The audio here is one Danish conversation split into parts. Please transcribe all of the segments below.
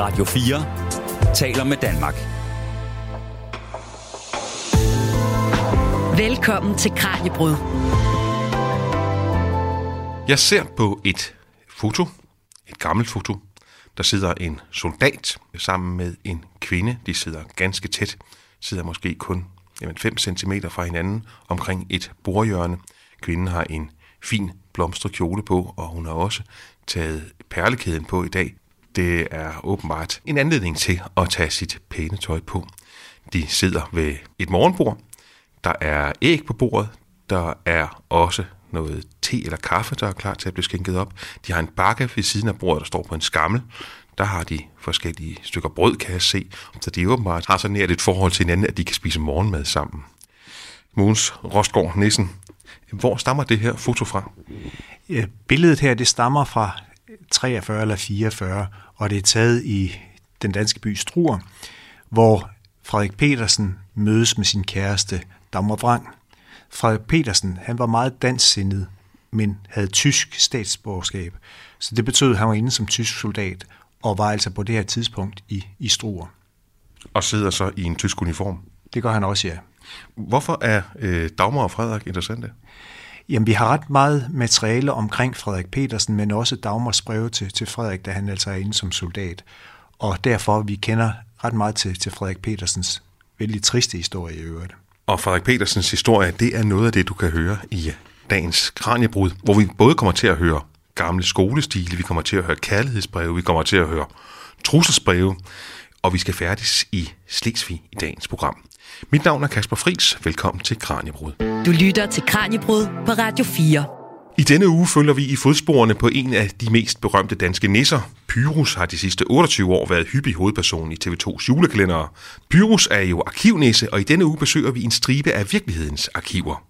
Radio 4 taler med Danmark. Velkommen til Kranjebrud. Jeg ser på et foto, et gammelt foto. Der sidder en soldat sammen med en kvinde. De sidder ganske tæt, sidder måske kun 5 cm fra hinanden omkring et bordhjørne. Kvinden har en fin blomstret kjole på, og hun har også taget perlekæden på i dag. Det er åbenbart en anledning til at tage sit pæne tøj på. De sidder ved et morgenbord. Der er æg på bordet. Der er også noget te eller kaffe, der er klar til at blive skænket op. De har en bakke ved siden af bordet, der står på en skammel. Der har de forskellige stykker brød, kan jeg se. Så de åbenbart har så nært et forhold til hinanden, at de kan spise morgenmad sammen. Mogens Rostgaard Nissen, hvor stammer det her foto fra? Billedet her, det stammer fra 43 eller 44, og det er taget i den danske by Struer, hvor Frederik Petersen mødes med sin kæreste Dagmar Vrang. Frederik Petersen, han var meget danssindet, men havde tysk statsborgerskab. Så det betød, at han var inde som tysk soldat, og var altså på det her tidspunkt i, i Struer. Og sidder så i en tysk uniform? Det gør han også, ja. Hvorfor er øh, Dagmar og Frederik interessante? Jamen, vi har ret meget materiale omkring Frederik Petersen, men også Dagmars breve til, til Frederik, da han altså er inde som soldat. Og derfor, vi kender ret meget til, til Frederik Petersens vældig triste historie i øvrigt. Og Frederik Petersens historie, det er noget af det, du kan høre i dagens Kranjebrud, hvor vi både kommer til at høre gamle skolestile, vi kommer til at høre kærlighedsbreve, vi kommer til at høre trusselsbreve, og vi skal færdes i Slesvig i dagens program. Mit navn er Kasper Fris. Velkommen til Kranjebrud. Du lytter til Kranjebrud på Radio 4. I denne uge følger vi i fodsporene på en af de mest berømte danske nisser. Pyrus har de sidste 28 år været hyppig hovedperson i TV2's julekalendere. Pyrus er jo arkivnisse, og i denne uge besøger vi en stribe af virkelighedens arkiver.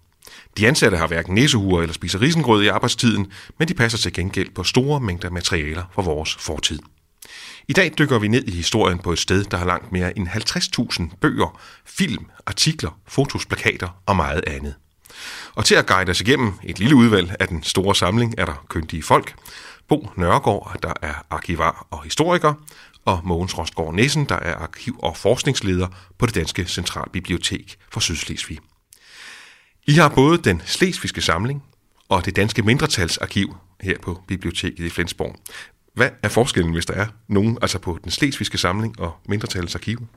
De ansatte har hverken næsehuer eller spiser risengrød i arbejdstiden, men de passer til gengæld på store mængder materialer fra vores fortid. I dag dykker vi ned i historien på et sted, der har langt mere end 50.000 bøger, film, artikler, fotos, plakater og meget andet. Og til at guide os igennem et lille udvalg af den store samling er der kyndige folk. Bo Nørregård, der er arkivar og historiker, og Mogens Rostgaard Nissen, der er arkiv- og forskningsleder på det Danske Centralbibliotek for Sydslesvig. I har både den slesvigske samling og det danske mindretalsarkiv her på biblioteket i Flensborg. Hvad er forskellen, hvis der er nogen, altså på den slesvigske samling og mindretalsarkiv?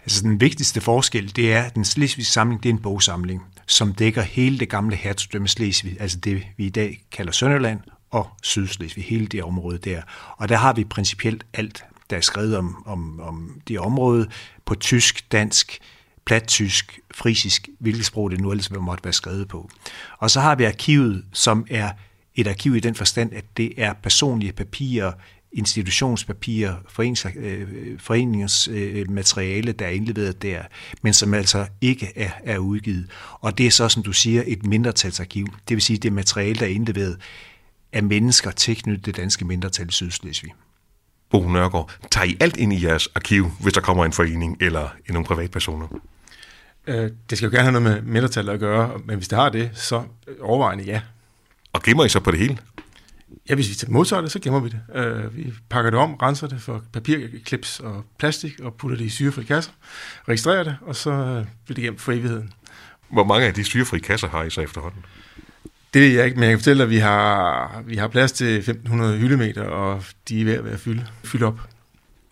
Altså den vigtigste forskel, det er, at den slesvigske samling, det er en bogsamling, som dækker hele det gamle hertugdømme Slesvig, altså det vi i dag kalder Sønderland og Sydslesvig, hele det område der. Og der har vi principielt alt, der er skrevet om, om, om det område på tysk, dansk, plattysk, frisisk, hvilket sprog det nu ellers måtte være skrevet på. Og så har vi arkivet, som er et arkiv i den forstand, at det er personlige papirer, institutionspapirer, forenings, øh, foreningers øh, materiale, der er indleveret der, men som altså ikke er, er udgivet. Og det er så, som du siger, et mindretalsarkiv. Det vil sige, det er materiale, der er indleveret af mennesker tilknyttet det danske mindretal i Sydslesvig. Bo Nørgaard, tager I alt ind i jeres arkiv, hvis der kommer en forening eller nogle privatpersoner? Øh, det skal jo gerne have noget med mindretal at gøre, men hvis det har det, så overvejende ja. Og gemmer I så på det hele? Ja, hvis vi tager modtager det, så gemmer vi det. Uh, vi pakker det om, renser det for papirklips og plastik, og putter det i syrefri kasser, registrerer det, og så bliver det gemt for evigheden. Hvor mange af de syrefri kasser har I så efterhånden? Det ved jeg ikke, men jeg kan fortælle, at vi har, vi har plads til 1500 hyldemeter, og de er ved at være fyldt, fyldt op.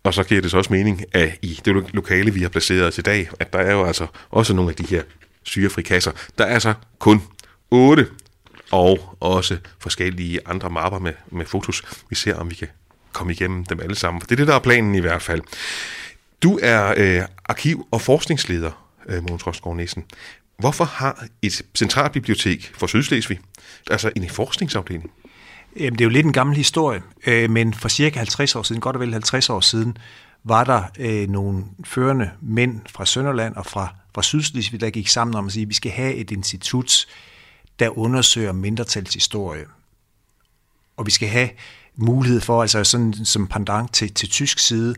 Og så giver det så også mening, at i det lokale, vi har placeret os i dag, at der er jo altså også nogle af de her syrefri kasser. Der er altså kun 8 og også forskellige andre mapper med, med fotos. Vi ser, om vi kan komme igennem dem alle sammen. for Det er det, der er planen i hvert fald. Du er øh, arkiv- og forskningsleder, øh, Mogens Rostgaard Nissen. Hvorfor har et centralbibliotek for Sydslesvig, altså en forskningsafdeling? Jamen, det er jo lidt en gammel historie, øh, men for cirka 50 år siden, godt og vel 50 år siden, var der øh, nogle førende mænd fra Sønderland og fra, fra Sydslesvig, der gik sammen om at sige, at vi skal have et institut, der undersøger mindretalshistorie. Og vi skal have mulighed for, altså sådan som pendant til, til tysk side,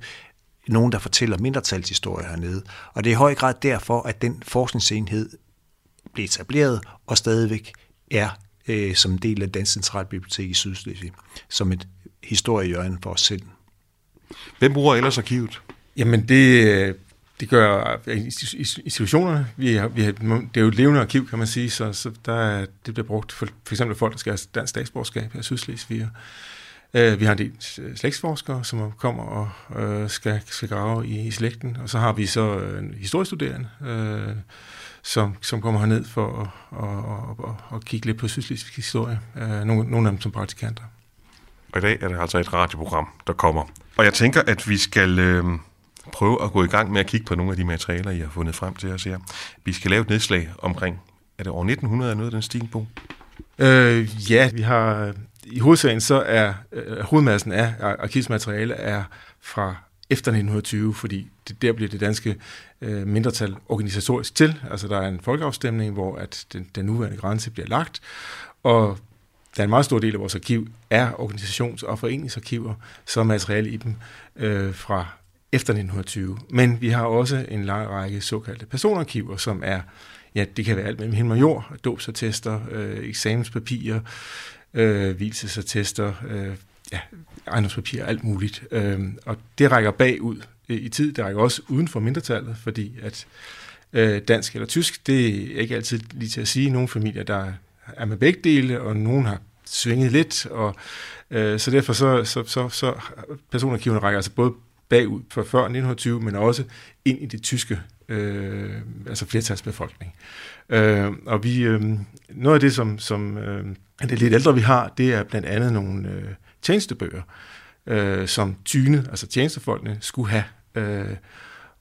nogen, der fortæller mindretalshistorie hernede. Og det er i høj grad derfor, at den forskningsenhed blev etableret og stadigvæk er øh, som del af Dansk Centralbibliotek i Sydslesvig, som et historiehjørne for os selv. Hvem bruger ellers arkivet? Jamen, det, det gør institutionerne. Vi har, vi har, det er jo et levende arkiv, kan man sige, så, så der er, det bliver brugt for, for eksempel folk, der skal have dansk statsborgerskab her i Sydslesvig. Uh, vi har en del øh, slægtsforskere, som kommer og uh, skal, skal grave i, i slægten, og så har vi så en historiestuderende, uh, som, som kommer herned for at, og, og, og, og kigge lidt på sydslesvigsk historie. Uh, nogle, nogle af dem som praktikanter. Og i dag er det altså et radioprogram, der kommer. Og jeg tænker, at vi skal øh, prøve at gå i gang med at kigge på nogle af de materialer, I har fundet frem til os her. Vi skal lave et nedslag omkring, er det år 1900, er noget af den stil på? Øh, ja, vi har i hovedsagen så er øh, hovedmassen af arkivsmateriale er fra efter 1920, fordi det, der bliver det danske øh, mindretal organisatorisk til. Altså der er en folkeafstemning, hvor at den, den nuværende grænse bliver lagt, og der er en meget stor del af vores arkiv er organisations- og foreningsarkiver, så er materiale i dem øh, fra efter 1920. Men vi har også en lang række såkaldte personarkiver, som er, ja, det kan være alt mellem himmel og jord, dåbsattester, øh, eksamenspapirer, øh, hvilesattester, øh, ja, ejendomspapirer, alt muligt. Øh, og det rækker bagud i tid, det rækker også uden for mindretallet, fordi at øh, dansk eller tysk, det er ikke altid lige til at sige. Nogle familier, der er med begge dele, og nogen har svinget lidt, og øh, så derfor så, så, så, så personarkiverne rækker altså både bagud for før 1920, men også ind i det tyske, øh, altså flertalsbefolkning. Øh, og vi, øh, noget af det, som, som øh, det lidt ældre vi har, det er blandt andet nogle øh, tjenestebøger, øh, som tyne, altså tjenestefolkene, skulle have. Øh,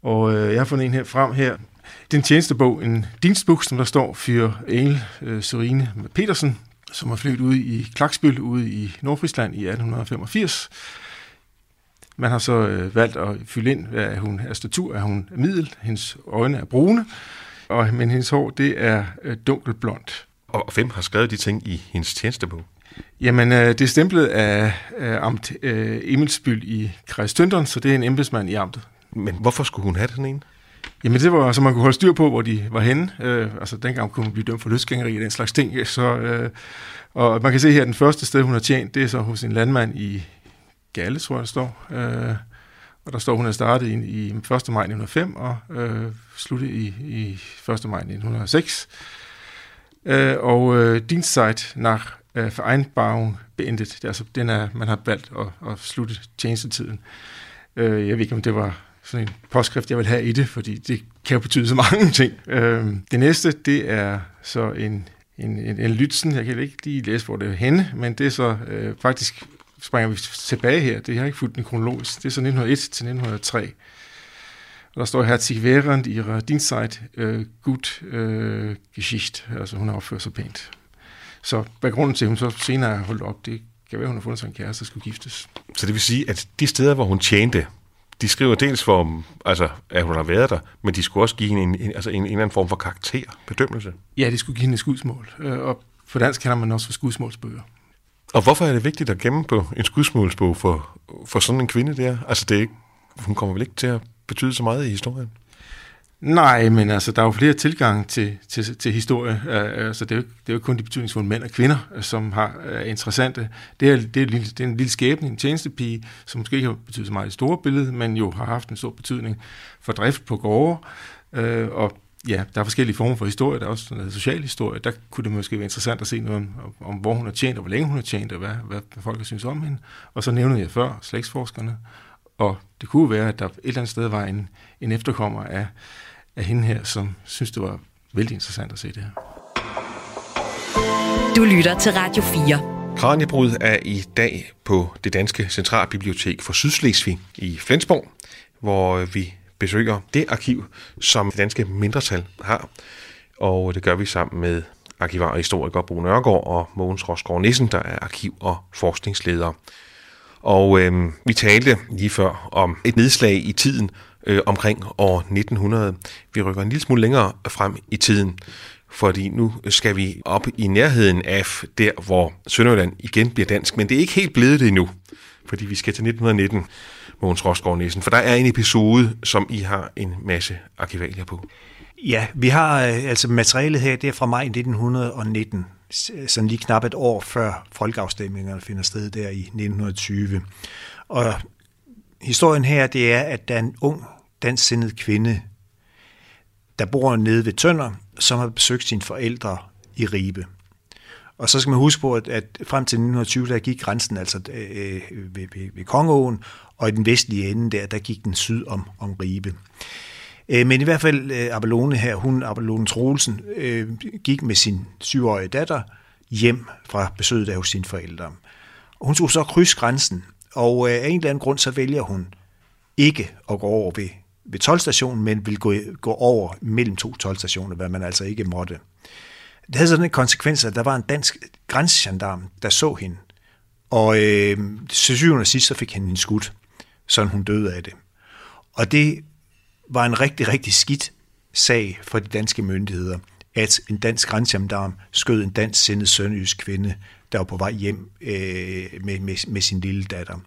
og øh, jeg har fundet en her frem her. Det er en tjenestebog, en dienstbog, som der står for Engel øh, Serine Petersen, som har flyttet ud i Klaksbøl ude i Nordfrisland i 1885. Man har så øh, valgt at fylde ind, hvad hun er statur, er hun middel, hendes øjne er brune, og, men hendes hår, det er øh, dunkelblondt. Og hvem har skrevet de ting i hendes tjenestebog? Jamen, øh, det er stemplet af, af amt øh, Emilsbyld i Kreis Tønderen, så det er en embedsmand i amtet. Men hvorfor skulle hun have den ene? Jamen det var, så man kunne holde styr på, hvor de var henne. Øh, altså dengang kunne man blive dømt for løsgængeri og den slags ting. Så, øh, og man kan se her, at den første sted, hun har tjent, det er så hos en landmand i Galle, tror jeg, der står. Øh, og der står, hun er startet i, i 1. maj 1905 og øh, sluttet i, i 1. maj 1906. Øh, og øh, Dienstzeit nach øh, Vereinbarung beendet. Det er, altså, den er, man har valgt at, at slutte tjenestetiden. Øh, jeg ved ikke, om det var sådan en påskrift, jeg vil have i det, fordi det kan jo betyde så mange ting. Øh, det næste, det er så en, en, en, en lytsen. Jeg kan ikke lige læse, hvor det er henne, men det er så øh, faktisk, springer vi tilbage her, det har ikke fulgt den kronologisk, det er så 1901 til 1903. Og der står her, sig während ihrer Dienstzeit äh, gut äh, Geschicht, altså hun har opført sig pænt. Så hvad grunden til, at hun så senere har holdt op, det kan være, hun har fundet sig en kæreste, der skulle giftes. Så det vil sige, at de steder, hvor hun tjente, de skriver dels for, altså, at hun har været der, men de skulle også give hende en, en, altså en, en eller anden form for karakter, bedømmelse. Ja, de skulle give hende et skudsmål. Øh, og på dansk kalder man også for skudsmålsbøger. Og hvorfor er det vigtigt at gemme på en skudsmålsbog for, for sådan en kvinde der? Altså, det er ikke, hun kommer vel ikke til at betyde så meget i historien? Nej, men altså, der er jo flere tilgange til, til, til historie. Uh, altså, det, er jo, det er jo kun de betydningsfulde mænd og kvinder, som har uh, interessante. Det er, det, er lille, det er en lille skæbne, en tjenestepige, som måske ikke har betydet så meget i det store billede, men jo har haft en stor betydning for drift på gårde. Uh, og ja, der er forskellige former for historie. Der er også noget social historie. Der kunne det måske være interessant at se noget om, om hvor hun har tjent, og hvor længe hun har tjent, og hvad, hvad folk har synes om hende. Og så nævnede jeg før slægtsforskerne. Og det kunne være, at der et eller andet sted var en, en efterkommer af af hende her, som synes, det var vældig interessant at se det her. Du lytter til Radio 4. Kranjebrud er i dag på det danske centralbibliotek for Sydslesvig i Flensborg, hvor vi besøger det arkiv, som det danske mindretal har. Og det gør vi sammen med arkivar og historiker Bo Nørgaard og Mogens Rosgaard Nissen, der er arkiv- og forskningsleder. Og øh, vi talte lige før om et nedslag i tiden, øh, omkring år 1900. Vi rykker en lille smule længere frem i tiden, fordi nu skal vi op i nærheden af der, hvor Sønderjylland igen bliver dansk, men det er ikke helt blevet det endnu, fordi vi skal til 1919, Mogens Rosgaard Nissen, for der er en episode, som I har en masse arkivalier på. Ja, vi har øh, altså materialet her, det er fra maj 1919, sådan lige knap et år før folkeafstemningerne finder sted der i 1920. Og historien her, det er, at der er en ung dansksindet kvinde, der bor nede ved Tønder, som har besøgt sine forældre i Ribe. Og så skal man huske på, at, at frem til 1920, der gik grænsen altså øh, ved, ved, ved Kongeåen, og i den vestlige ende der, der gik den syd om, om Ribe. Øh, men i hvert fald øh, Abelone her, hun, Abelone Troelsen, øh, gik med sin syvårige datter hjem fra besøget der hos sine forældre. Og hun skulle så krydse grænsen, og øh, af en eller anden grund, så vælger hun ikke at gå over ved, ved tolvstationen, men vil gå, gå over mellem to tolvstationer, hvad man altså ikke måtte. Det havde sådan en konsekvens, at der var en dansk grænsegendarm, der så hende. Og øh, til syvende og sidst, så fik han en skudt, så hun døde af det. Og det var en rigtig, rigtig skidt sag for de danske myndigheder, at en dansk grænsegendarm skød en dansk sindet sønderjysk kvinde, der var på vej hjem øh, med, med, med sin lille datter.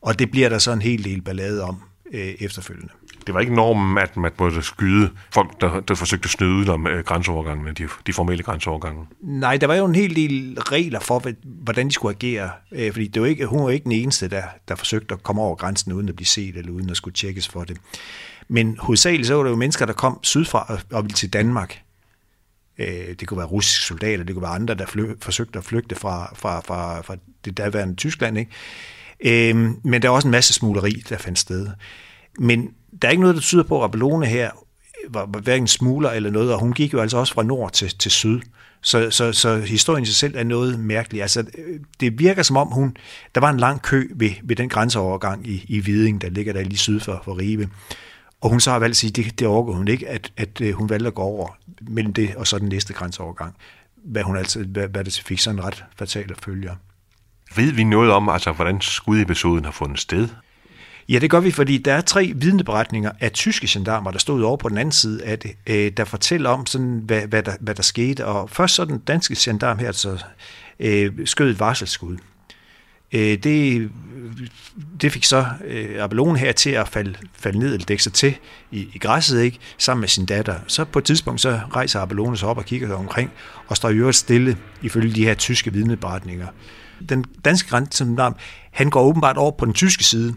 Og det bliver der så en hel del ballade om øh, efterfølgende. Det var ikke normen, at man måtte skyde folk, der, der forsøgte at snyde om øh, grænseovergangene, de, de formelle grænseovergange. Nej, der var jo en hel del regler for, hvordan de skulle agere. Øh, fordi det var ikke, hun var ikke den eneste, der, der forsøgte at komme over grænsen uden at blive set eller uden at skulle tjekkes for det. Men hovedsageligt så var det jo mennesker, der kom sydfra og, og ville til Danmark. Øh, det kunne være russiske soldater, det kunne være andre, der fly, forsøgte at flygte fra, fra, fra, fra det daværende Tyskland. Ikke? Øh, men der er også en masse smugleri, der fandt sted. Men der er ikke noget, der tyder på, at Abelone her var hverken smugler eller noget, og hun gik jo altså også fra nord til, til syd. Så, så, så historien i sig selv er noget mærkeligt. Altså, det virker som om hun, der var en lang kø ved, ved den grænseovergang i, i Viding, der ligger der lige syd for, for Ribe. Og hun så har valgt at sige, at det, det overgår hun ikke, at, at øh, hun valgte at gå over mellem det og så den næste grænseovergang. Hvad, hun altså, hvad, hvad det fik sådan ret fatale følger. Ved vi noget om, altså, hvordan skudepisoden har fundet sted? Ja, det gør vi, fordi der er tre vidneberetninger af tyske gendarmer, der stod over på den anden side af det, øh, der fortæller om, sådan, hvad, hvad, der, hvad der skete. Og først så den danske gendarm her, så øh, skød et varselsskud. Øh, det, det fik så øh, Abelone her til at falde, falde ned eller dække sig til i, i græsset, ikke? sammen med sin datter. Så på et tidspunkt så rejser Abelone sig op og kigger sig omkring, og står i øvrigt stille ifølge de her tyske vidneberetninger. Den danske grænsegendarm, han går åbenbart over på den tyske side,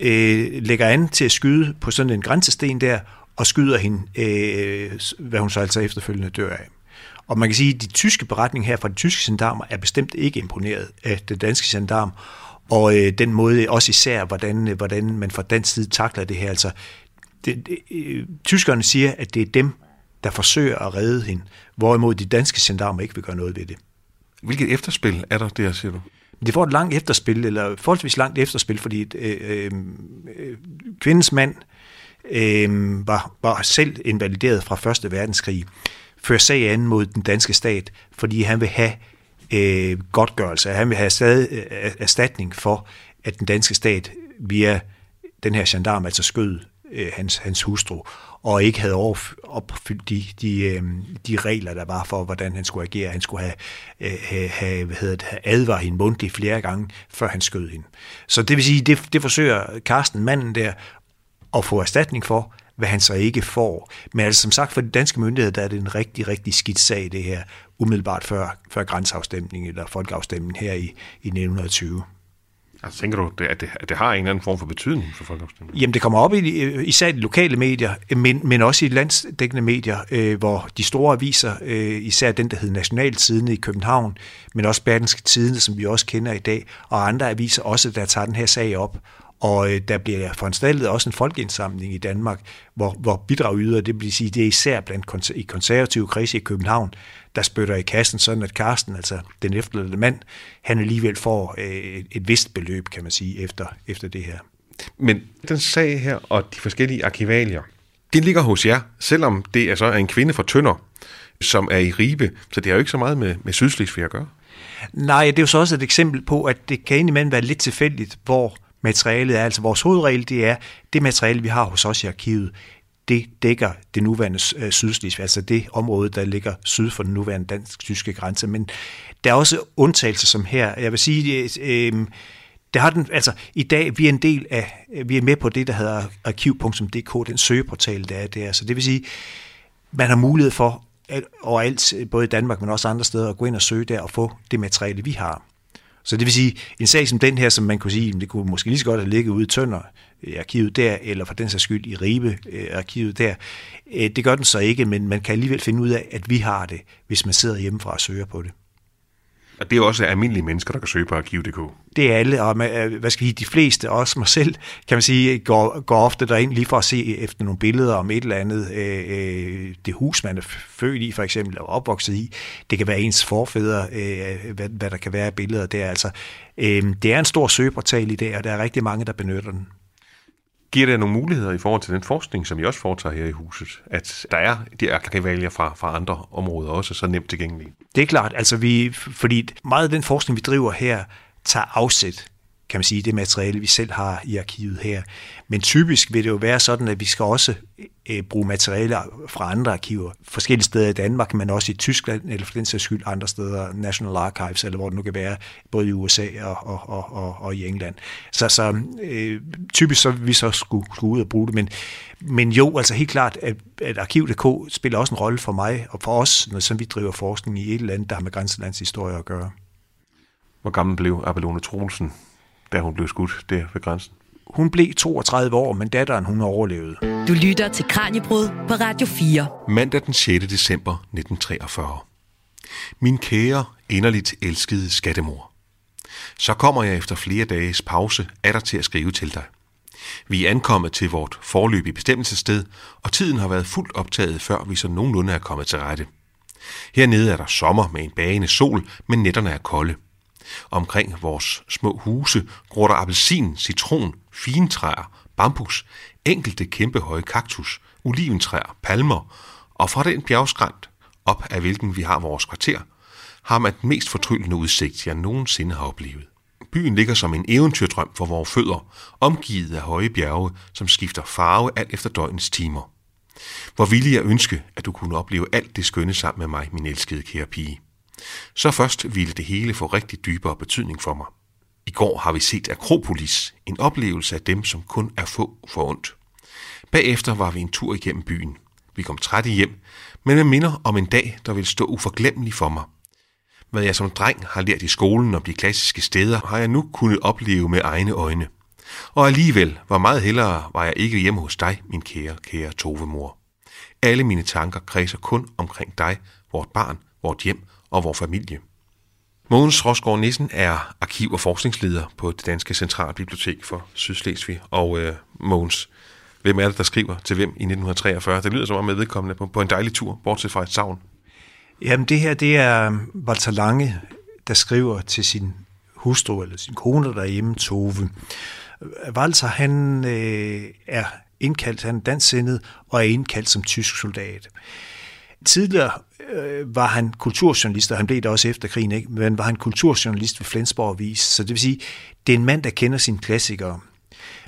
øh, lægger an til at skyde på sådan en grænsesten der, og skyder hende, øh, hvad hun så altså efterfølgende dør af. Og man kan sige, at de tyske beretninger her fra de tyske gendarmer er bestemt ikke imponeret af det danske gendarm, og øh, den måde også især, hvordan, øh, hvordan man fra dansk side takler det her. Altså, det, det, øh, tyskerne siger, at det er dem, der forsøger at redde hende, hvorimod de danske gendarmer ikke vil gøre noget ved det. Hvilket efterspil er der der, siger du? Det får et langt efterspil, eller forholdsvis langt efterspil, fordi øh, øh, øh kvindens mand øh, var, var selv invalideret fra Første Verdenskrig, før sag an mod den danske stat, fordi han vil have øh, godtgørelse, han vil have stadig øh, erstatning for, at den danske stat via den her gendarm altså skød øh, hans, hans hustru, og ikke havde opfyldt de, de, øh, de regler, der var for, hvordan han skulle agere. Han skulle have, øh, have, have, hvad hedder det, have advaret hende mundtligt flere gange, før han skød hende. Så det vil sige, det, det forsøger Karsten, manden der, at få erstatning for, hvad han så ikke får. Men altså som sagt, for de danske myndigheder, der er det en rigtig, rigtig skidt sag, det her, umiddelbart før, før grænseafstemningen eller folkeafstemningen her i, i 1920. Altså, tænker du, at det, at det har en eller anden form for betydning for folkeafstemningen? Jamen, det kommer op i øh, især de lokale medier, men, men også i landsdækkende medier, øh, hvor de store aviser, øh, især den, der hedder Nationaltidene i København, men også Berdenske Tidene, som vi også kender i dag, og andre aviser også, der tager den her sag op. Og øh, der bliver foranstaltet også en folkeindsamling i Danmark, hvor, hvor bidrag yder, det vil sige, det er især blandt i konservative kredse i København, der spytter i kassen, sådan at Karsten, altså den efterladte mand, han alligevel får øh, et vist beløb, kan man sige, efter, efter det her. Men den sag her og de forskellige arkivalier, det ligger hos jer, selvom det er så en kvinde fra Tønder, som er i Ribe, så det har jo ikke så meget med, med Sydslesvig at gøre. Nej, det er jo så også et eksempel på, at det kan indimellem være lidt tilfældigt, hvor materialet er. Altså vores hovedregel, det er, det materiale, vi har hos os i arkivet, det dækker det nuværende øh, Sydslesvig, altså det område, der ligger syd for den nuværende dansk-tyske grænse. Men der er også undtagelser som her. Jeg vil sige, øh, øh der har den, altså i dag, vi er en del af, øh, vi er med på det, der hedder arkiv.dk, den søgeportal, der er der. Så det vil sige, man har mulighed for overalt, øh, både i Danmark, men også andre steder, at gå ind og søge der og få det materiale, vi har. Så det vil sige, en sag som den her, som man kunne sige, det kunne måske lige så godt have ligget ude i Tønder, i arkivet der, eller for den sags skyld i Ribe, øh, arkivet der. Øh, det gør den så ikke, men man kan alligevel finde ud af, at vi har det, hvis man sidder hjemmefra og søger på det. Og det er også almindelige mennesker, der kan søge på arkiv.dk. Det er alle, og øh, hvad skal vi de fleste, også mig selv, kan man sige, går, går ofte derind lige for at se efter nogle billeder om et eller andet. Øh, øh, det hus, man er født i, for eksempel, og opvokset i. Det kan være ens forfædre, øh, hvad, hvad der kan være af billeder der. Altså, øh, det er en stor søgeportal i dag, og der er rigtig mange, der benytter den. Giver det nogle muligheder i forhold til den forskning, som I også foretager her i huset? At der er de arkivalier fra, fra andre områder også så nemt tilgængelige? Det er klart, altså vi, fordi meget af den forskning, vi driver her, tager afsæt kan man sige, det materiale, vi selv har i arkivet her. Men typisk vil det jo være sådan, at vi skal også øh, bruge materiale fra andre arkiver, forskellige steder i Danmark, men også i Tyskland, eller for den sags skyld andre steder, National Archives, eller hvor det nu kan være, både i USA og, og, og, og, og i England. Så, så øh, typisk så vil vi så skulle, skulle ud og bruge det, men, men jo, altså helt klart, at, at Arkiv.dk spiller også en rolle for mig og for os, når som vi driver forskning i et eller andet, der har med grænselandshistorie at gøre. Hvor gammel blev Abelone Troelsen da hun blev skudt der ved grænsen. Hun blev 32 år, men datteren hun overlevede. Du lytter til Kranjebrud på Radio 4. Mandag den 6. december 1943. Min kære, inderligt elskede skattemor. Så kommer jeg efter flere dages pause der til at skrive til dig. Vi er ankommet til vort forløbige bestemmelsessted, og tiden har været fuldt optaget, før vi så nogenlunde er kommet til rette. Hernede er der sommer med en bagende sol, men nætterne er kolde. Omkring vores små huse gror der appelsin, citron, fintræer, bambus, enkelte kæmpe høje kaktus, oliventræer, palmer, og fra den bjergskrant, op af hvilken vi har vores kvarter, har man den mest fortryllende udsigt, jeg nogensinde har oplevet. Byen ligger som en eventyrdrøm for vores fødder, omgivet af høje bjerge, som skifter farve alt efter døgnets timer. Hvor ville jeg ønske, at du kunne opleve alt det skønne sammen med mig, min elskede kære pige. Så først ville det hele få rigtig dybere betydning for mig. I går har vi set Akropolis, en oplevelse af dem, som kun er få for ondt. Bagefter var vi en tur igennem byen. Vi kom trætte hjem, men jeg minder om en dag, der vil stå uforglemmelig for mig. Hvad jeg som dreng har lært i skolen om de klassiske steder, har jeg nu kunnet opleve med egne øjne. Og alligevel var meget hellere var jeg ikke hjemme hos dig, min kære, kære Tove-mor. Alle mine tanker kredser kun omkring dig, vort barn, vort hjem og vores familie. Mogens Rosgaard Nissen er arkiv- og forskningsleder på det Danske Centralbibliotek for Sydslesvig. Og øh, Mogens, hvem er det, der skriver til hvem i 1943? Det lyder som om vedkommende på, på en dejlig tur, bortset fra et savn. Jamen det her, det er Walter Lange, der skriver til sin hustru eller sin kone derhjemme, Tove. Walter, han øh, er indkaldt, han er dansksindet og er indkaldt som tysk soldat. Tidligere øh, var han kulturjournalist, og han blev det også efter krigen, ikke? men var han kulturjournalist ved Flensborg Avis. Så det vil sige, det er en mand, der kender sine klassikere.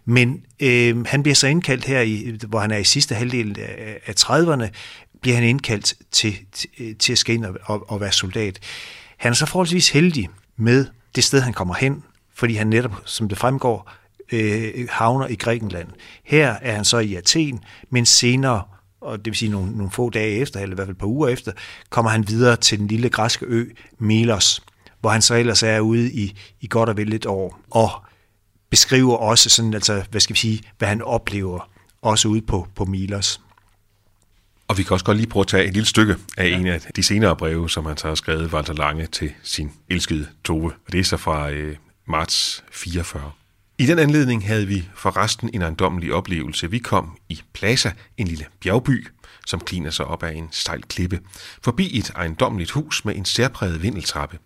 Men øh, han bliver så indkaldt her, i, hvor han er i sidste halvdel af, af 30'erne, bliver han indkaldt til, til, øh, til at skal ind og, og, og være soldat. Han er så forholdsvis heldig med det sted, han kommer hen, fordi han netop, som det fremgår, øh, havner i Grækenland. Her er han så i Athen, men senere og det vil sige nogle, nogle få dage efter, eller i hvert fald et par uger efter, kommer han videre til den lille græske ø Milos, hvor han så ellers er ude i, i godt og vel et år, og beskriver også sådan, altså, hvad skal vi sige, hvad han oplever, også ude på, på Milos. Og vi kan også godt lige prøve at tage et lille stykke af ja. en af de senere breve, som han så har skrevet Walter Lange til sin elskede Tove. Og det er så fra øh, marts 44. I den anledning havde vi for resten en ejendommelig oplevelse. Vi kom i Plaza, en lille bjergby, som kliner sig op ad en stejl klippe, forbi et ejendommeligt hus med en særpræget vindeltrappe.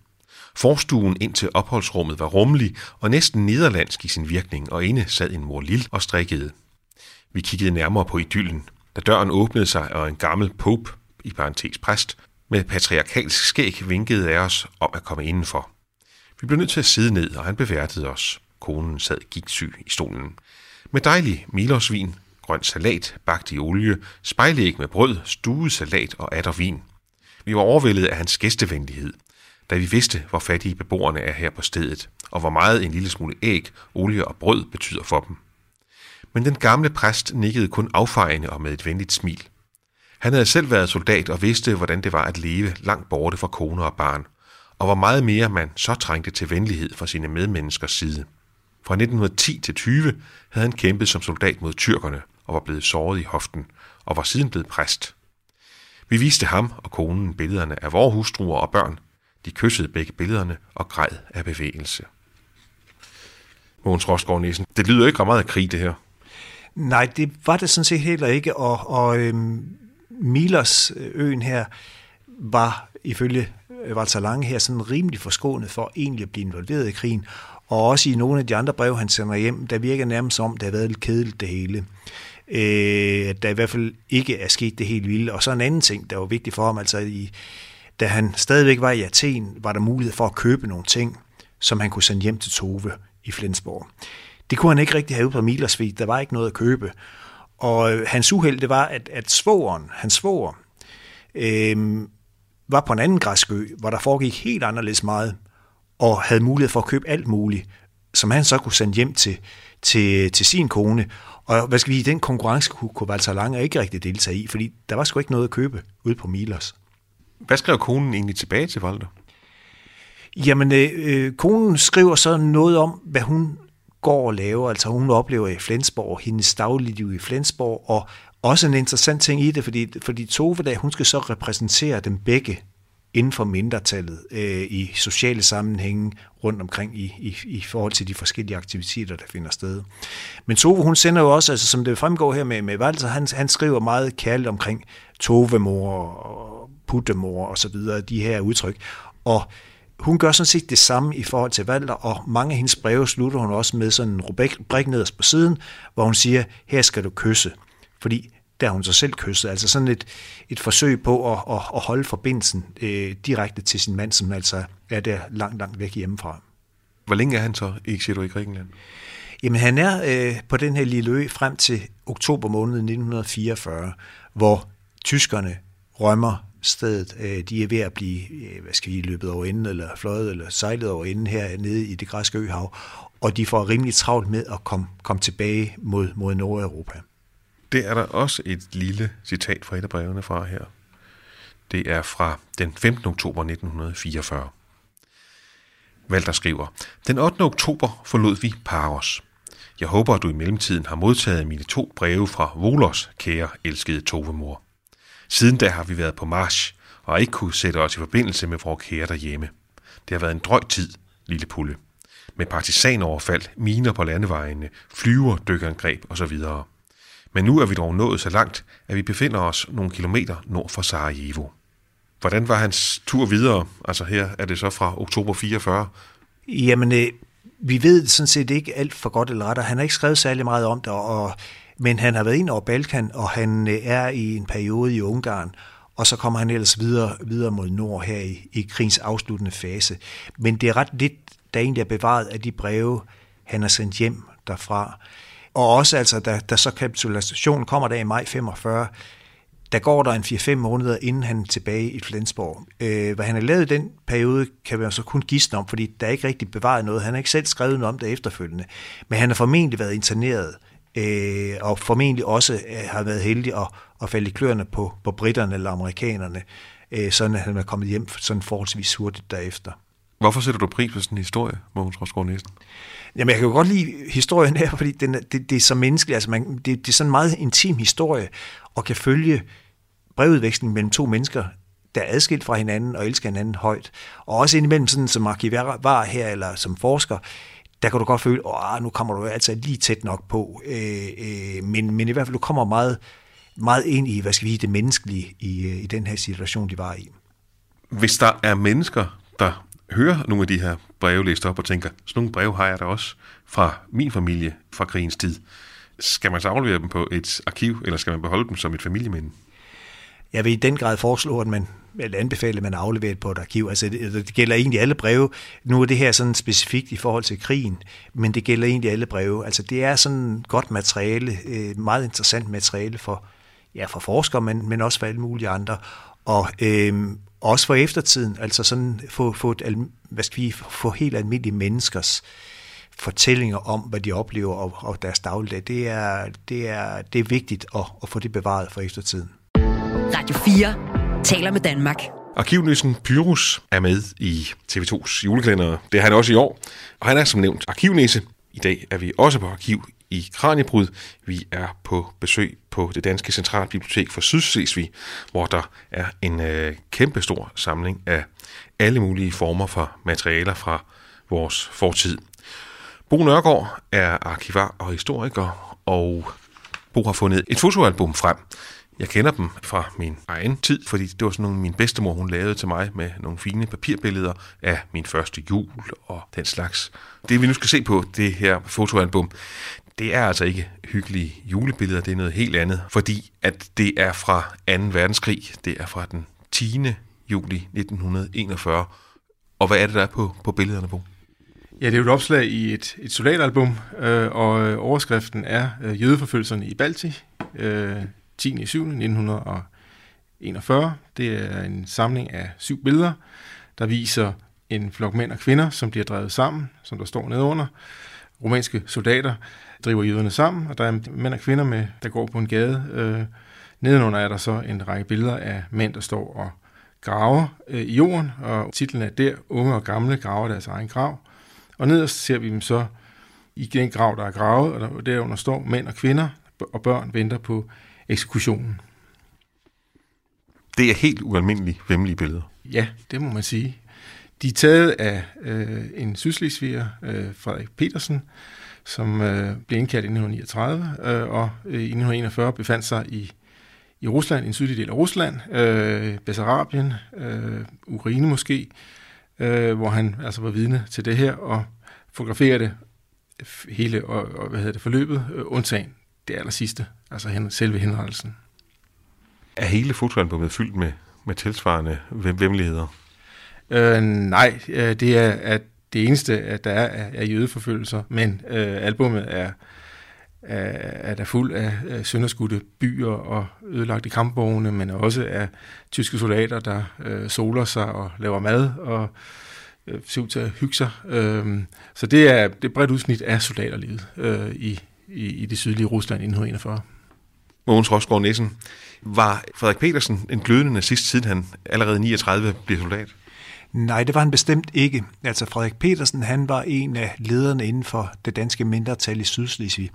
Forstuen ind til opholdsrummet var rummelig og næsten nederlandsk i sin virkning, og inde sad en mor Lille og strikkede. Vi kiggede nærmere på idyllen, da døren åbnede sig, og en gammel pope, i parentes præst, med patriarkalsk skæg vinkede af os om at komme indenfor. Vi blev nødt til at sidde ned, og han beværtede os. Konen sad gigtsyg i stolen. Med dejlig milosvin, grøn salat, bagt i olie, spejlæg med brød, stuet salat og atter vin. Vi var overvældet af hans gæstevenlighed, da vi vidste, hvor fattige beboerne er her på stedet, og hvor meget en lille smule æg, olie og brød betyder for dem. Men den gamle præst nikkede kun affejende og med et venligt smil. Han havde selv været soldat og vidste, hvordan det var at leve langt borte fra kone og barn, og hvor meget mere man så trængte til venlighed fra sine medmenneskers side. Fra 1910 til 20 havde han kæmpet som soldat mod tyrkerne og var blevet såret i hoften, og var siden blevet præst. Vi viste ham og konen billederne af vores hustruer og børn. De kyssede begge billederne og græd af bevægelse. Mogens Rosgaard Nielsen, det lyder ikke meget af krig, det her. Nej, det var det sådan set heller ikke, og, og øhm, Milers øen her var ifølge Walter Lange her sådan rimelig forskånet for egentlig at blive involveret i krigen, og også i nogle af de andre breve, han sender hjem, der virker nærmest som, det har været lidt kedeligt det hele. Øh, der i hvert fald ikke er sket det helt vilde. Og så en anden ting, der var vigtig for ham, altså i, da han stadigvæk var i Athen, var der mulighed for at købe nogle ting, som han kunne sende hjem til Tove i Flensborg. Det kunne han ikke rigtig have ude på Milersvig. Der var ikke noget at købe. Og øh, hans uheld, det var, at, at svoren, hans svoger, øh, var på en anden græsk ø, hvor der foregik helt anderledes meget, og havde mulighed for at købe alt muligt, som han så kunne sende hjem til, til, til sin kone. Og hvad skal vi i den konkurrence kunne, kunne Walter Lange ikke rigtig deltage i, fordi der var sgu ikke noget at købe ude på Milos. Hvad skrev konen egentlig tilbage til Walter? Jamen, øh, øh, konen skriver så noget om, hvad hun går og laver. Altså hun oplever i Flensborg, hendes dagligliv i Flensborg, og også en interessant ting i det, fordi, fordi Tove, der, hun skal så repræsentere dem begge inden for mindretallet øh, i sociale sammenhænge rundt omkring i, i, i forhold til de forskellige aktiviteter, der finder sted. Men Tove, hun sender jo også, altså som det fremgår her med, med Valter, han, han skriver meget kærligt omkring Tovemor og Puttemor og så videre, de her udtryk. Og hun gør sådan set det samme i forhold til Valter, og mange af hendes breve slutter hun også med sådan en rubrik nederst på siden, hvor hun siger, her skal du kysse. Fordi der hun sig selv kysset. Altså sådan et, et forsøg på at, at, at holde forbindelsen øh, direkte til sin mand, som altså er der langt, langt væk hjemmefra. Hvor længe er han så, siger du, i Grækenland? Jamen han er øh, på den her lille ø frem til oktober måned 1944, hvor tyskerne rømmer stedet. Øh, de er ved at blive, øh, hvad skal vi, løbet over enden, eller fløjet, eller sejlet over enden her nede i det græske øhav, og de får rimelig travlt med at komme, komme tilbage mod, mod Nordeuropa. Det er der også et lille citat fra et af brevene fra her. Det er fra den 15. oktober 1944. Walter skriver, Den 8. oktober forlod vi Paros. Jeg håber, at du i mellemtiden har modtaget mine to breve fra Volos, kære elskede Tovemor. Siden da har vi været på march, og ikke kunne sætte os i forbindelse med vores kære derhjemme. Det har været en drøg tid, lille pulle. Med partisanoverfald, miner på landevejene, flyver, dykkerangreb osv. Men nu er vi dog nået så langt, at vi befinder os nogle kilometer nord for Sarajevo. Hvordan var hans tur videre? Altså her er det så fra oktober 44. Jamen, øh, vi ved sådan set ikke alt for godt eller ret, han har ikke skrevet særlig meget om det, og, men han har været ind over Balkan, og han øh, er i en periode i Ungarn, og så kommer han ellers videre, videre mod nord her i, i krigens afsluttende fase. Men det er ret lidt, der egentlig er bevaret af de breve, han har sendt hjem derfra. Og også altså, da, da så kapitulationen kommer der i maj 45, der går der en 4-5 måneder, inden han er tilbage i Flensborg. Øh, hvad han har lavet i den periode, kan vi så kun gisne om, fordi der er ikke rigtig bevaret noget. Han har ikke selv skrevet noget om det efterfølgende. Men han har formentlig været interneret, øh, og formentlig også øh, har været heldig at, at falde i kløerne på, på britterne eller amerikanerne, øh, sådan at han er kommet hjem sådan forholdsvis hurtigt derefter. Hvorfor sætter du pris på sådan en historie, Mogens Rosgaard Nielsen? Jamen, jeg kan jo godt lide historien her, fordi den, det, det er så menneskeligt. Altså, man, det, det er sådan en meget intim historie, og kan følge brevudvekslingen mellem to mennesker, der er adskilt fra hinanden og elsker hinanden højt. Og også indimellem sådan som arkivar var her, eller som forsker, der kan du godt føle, at nu kommer du altså lige tæt nok på. Øh, øh, men, men i hvert fald, du kommer meget, meget ind i, hvad skal vi sige, det menneskelige i, øh, i den her situation, de var i. Hvis der er mennesker, der hører nogle af de her breve læst op og tænker, sådan nogle breve har jeg da også fra min familie fra krigens tid. Skal man så aflevere dem på et arkiv, eller skal man beholde dem som et familieminde? Jeg vil i den grad foreslå, at man eller anbefale, at man afleverer på et arkiv. Altså, det, altså, det gælder egentlig alle breve. Nu er det her sådan specifikt i forhold til krigen, men det gælder egentlig alle breve. Altså, det er sådan godt materiale, øh, meget interessant materiale for, ja, for forskere, men, men også for alle mulige andre. Og, øh, også for eftertiden, altså sådan få, få, et, hvad skal vi, få helt almindelige menneskers fortællinger om, hvad de oplever og, og deres dagligdag. Det er, det er, det er vigtigt at, at få det bevaret for eftertiden. Radio 4 taler med Danmark. Arkivnyssen Pyrus er med i TV2's julekalender. Det er han også i år. Og han er som nævnt arkivnisse. I dag er vi også på arkiv i Kranjebrud. Vi er på besøg på det Danske Centralbibliotek for Sydslesvig, hvor der er en øh, kæmpestor samling af alle mulige former for materialer fra vores fortid. Bo Nørgaard er arkivar og historiker, og Bo har fundet et fotoalbum frem. Jeg kender dem fra min egen tid, fordi det var sådan nogle, min bedstemor hun lavede til mig med nogle fine papirbilleder af min første jul og den slags. Det vi nu skal se på, det her fotoalbum, det er altså ikke hyggelige julebilleder, det er noget helt andet, fordi at det er fra 2. verdenskrig, det er fra den 10. juli 1941. Og hvad er det, der er på, på billederne, på? Ja, det er jo et opslag i et, et soldatalbum, øh, og øh, overskriften er øh, Jødeforfølgelserne i Balti, øh, 10. 7. 1941. Det er en samling af syv billeder, der viser en flok mænd og kvinder, som bliver drevet sammen, som der står nedunder. Romanske soldater driver jøderne sammen, og der er mænd og kvinder, med, der går på en gade. Øh, nedenunder er der så en række billeder af mænd, der står og graver øh, i jorden, og titlen er Der unge og gamle graver deres egen grav. Og nederst ser vi dem så i den grav, der er gravet, og der, derunder står mænd og kvinder, og børn venter på eksekutionen. Det er helt ualmindelige, vemmelige billeder. Ja, det må man sige. De er taget af øh, en sydslesviger, øh, Frederik Petersen, som øh, blev indkaldt i 1939, øh, og øh, i 1941 befandt sig i, i Rusland, en sydlig del af Rusland, øh, Bessarabien, øh, Ukraine måske, øh, hvor han altså var vidne til det her, og fotograferede hele og, og, hvad hedder det, forløbet, øh, undtagen det aller sidste, altså hen, selve henrettelsen. Er hele fotoalbummet fyldt med, med tilsvarende vemmeligheder? Øh, nej, øh, det er at det eneste, at der er, er jødeforfølgelser, men øh, albumet er, er, er der fuld af, af sønderskudte byer og ødelagte kampvogne, men også af tyske soldater, der øh, soler sig og laver mad og øh, ser ud til at hygge sig. Øh, så det er det er bredt udsnit af soldaterlivet øh, i, i, i det sydlige Rusland i 1941. Mogens Rosgaard Nissen, var Frederik Petersen en glødende nazist, siden han allerede 39 blev soldat? Nej, det var han bestemt ikke. Altså Frederik Petersen, han var en af lederne inden for det danske mindretal i Sydslesvig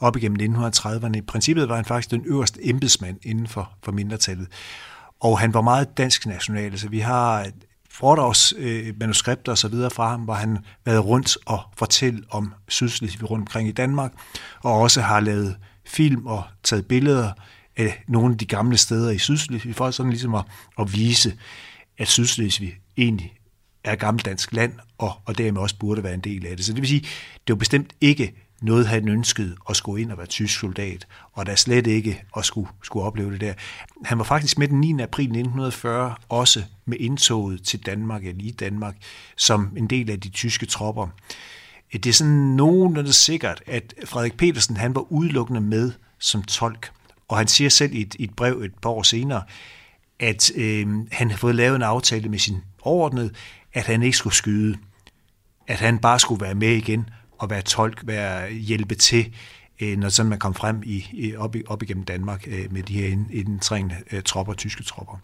op igennem 1930'erne. I princippet var han faktisk den øverste embedsmand inden for, for mindretallet. Og han var meget dansk national. så vi har foredrags øh, manuskripter og så videre fra ham, hvor han været rundt og fortælle om Sydslesvig rundt omkring i Danmark, og også har lavet film og taget billeder af nogle af de gamle steder i Sydslesvig, for sådan ligesom at, at vise, at Sydslesvig egentlig er gammeldansk land, og, og dermed også burde være en del af det. Så det vil sige, det var bestemt ikke noget, han ønskede at skulle ind og være tysk soldat, og der slet ikke at skulle, skulle opleve det der. Han var faktisk med den 9. april 1940 også med indtoget til Danmark, eller i Danmark, som en del af de tyske tropper. Det er sådan nogenlunde sikkert, at Frederik Petersen han var udelukkende med som tolk, og han siger selv i et, i et brev et par år senere, at øh, han har fået lavet en aftale med sin overordnede, at han ikke skulle skyde, at han bare skulle være med igen og være tolk, være hjælpe til, øh, når sådan man kom frem i, i, op, op igennem Danmark øh, med de her indtrængende øh, tropper, tyske tropper.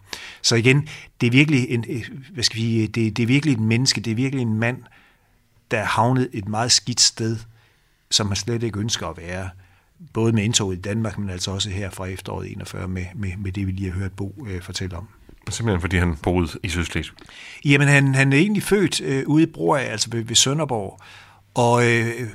Så igen, det er virkelig en, øh, hvad skal vi, øh, det, det er virkelig et menneske, det er virkelig en mand, der havnede havnet et meget skidt sted, som han slet ikke ønsker at være både med indtoget i Danmark, men altså også her fra efteråret 41 med, med, med det, vi lige har hørt Bo øh, fortælle om. Simpelthen fordi han boede i Sydslesvig? Jamen, han, han er egentlig født øh, ude i Bror, altså ved, ved Sønderborg, og øh,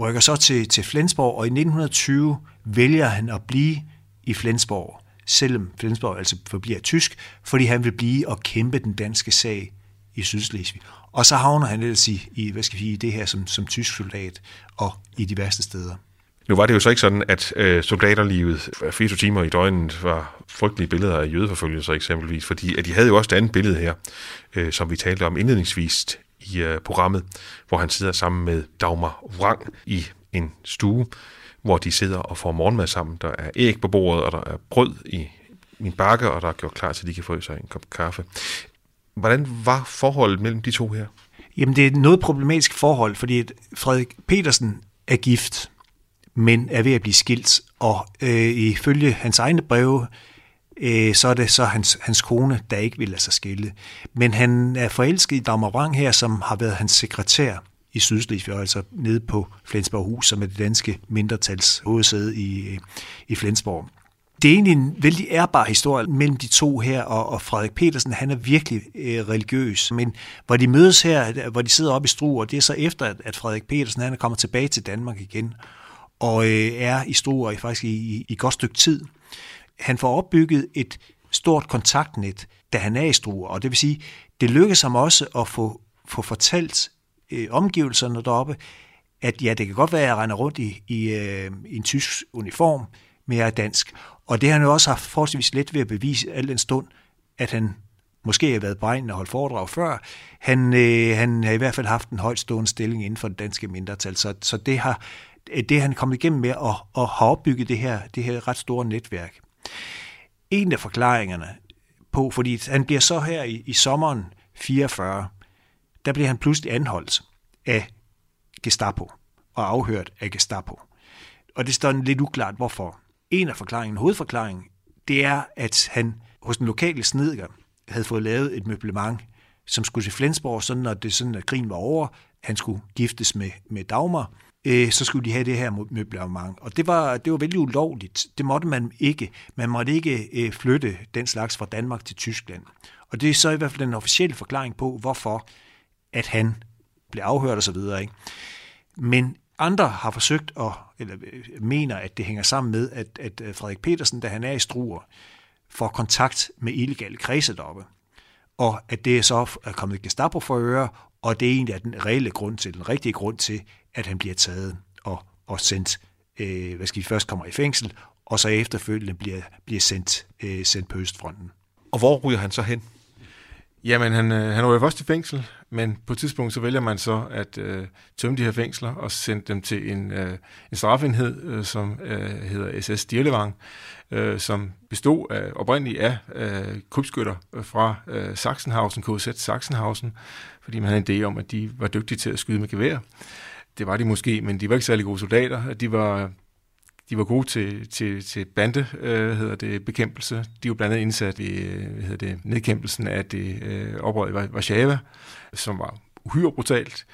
rykker så til, til Flensborg, og i 1920 vælger han at blive i Flensborg, selvom Flensborg altså forbliver tysk, fordi han vil blive og kæmpe den danske sag i Sydslesvig. Og så havner han ellers i, i hvad skal vi sige, det her som, som tysk soldat og i de værste steder. Nu var det jo så ikke sådan, at øh, soldaterlivet øh, 80 timer i døgnet var frygtelige billeder af jødeforfølgelser eksempelvis, fordi at de havde jo også et andet billede her, øh, som vi talte om indledningsvis i øh, programmet, hvor han sidder sammen med Dagmar Wrang i en stue, hvor de sidder og får morgenmad sammen. Der er æg på bordet, og der er brød i min bakke, og der er gjort klar til, at de kan få sig en kop kaffe. Hvordan var forholdet mellem de to her? Jamen, det er et noget problematisk forhold, fordi Frederik Petersen er gift, men er ved at blive skilt. Og øh, ifølge hans egne breve øh, så er det så hans, hans kone, der ikke vil lade sig skille. Men han er forelsket i Dagmar Wang her, som har været hans sekretær i Sydslesvig, altså nede på Flensborg som er det danske mindretals hovedsæde i, øh, i Flensborg. Det er egentlig en vældig ærbar historie mellem de to her, og, og Frederik Petersen, han er virkelig øh, religiøs. Men hvor de mødes her, hvor de sidder oppe i Struer, det er så efter, at, at Frederik Petersen han er kommet tilbage til Danmark igen, og øh, er i Struer i, faktisk i, i, i godt stykke tid. Han får opbygget et stort kontaktnet, da han er i Struer, og det vil sige, det lykkes ham også at få, få fortalt øh, omgivelserne deroppe, at ja, det kan godt være, at jeg render rundt i, i, øh, i en tysk uniform, men jeg er dansk. Og det har han jo også haft forholdsvis let ved at bevise al den stund, at han måske har været beregnet og holdt foredrag før. Han, øh, han har i hvert fald haft en højt stående stilling inden for det danske mindretal, så, så det har Øh, det han kommet igennem med at, at have opbygget det her, det her ret store netværk. En af forklaringerne på, fordi han bliver så her i, i sommeren 44, der bliver han pludselig anholdt af Gestapo og afhørt af Gestapo. Og det står lidt uklart, hvorfor. En af forklaringen, hovedforklaringen, det er, at han hos den lokale snedker havde fået lavet et møblement, som skulle til Flensborg, sådan når det sådan, at krigen var over, han skulle giftes med, med Dagmar, øh, så skulle de have det her møblement. Og det var, det var vældig ulovligt. Det måtte man ikke. Man måtte ikke øh, flytte den slags fra Danmark til Tyskland. Og det er så i hvert fald den officielle forklaring på, hvorfor at han blev afhørt osv. Ikke? Men andre har forsøgt at, eller øh, mener, at det hænger sammen med, at, at øh, Frederik Petersen, da han er i Struer, får kontakt med illegale kredse deroppe. Og at det så er kommet Gestapo for øre, og det er egentlig den reelle grund til, den rigtige grund til, at han bliver taget og, og sendt, øh, hvad skal vi først kommer i fængsel, og så efterfølgende bliver, bliver sendt, øh, sendt på Østfronten. Og hvor ryger han så hen? Jamen, han, øh, han ryger først i fængsel, men på et tidspunkt så vælger man så at øh, tømme de her fængsler og sende dem til en, øh, en strafenhed, øh, som øh, hedder SS Dirlevang, øh, som bestod af, oprindeligt af øh, krybskytter fra øh, Sachsenhausen, KZ Sachsenhausen, fordi man havde en idé om, at de var dygtige til at skyde med gevær. Det var de måske, men de var ikke særlig gode soldater. De var, de var gode til, til, til bande, øh, hedder det, bekæmpelse. De var blandt andet indsat i øh, hvad hedder det, nedkæmpelsen af det øh, oprør i Warszawa, som var uhyre brutalt.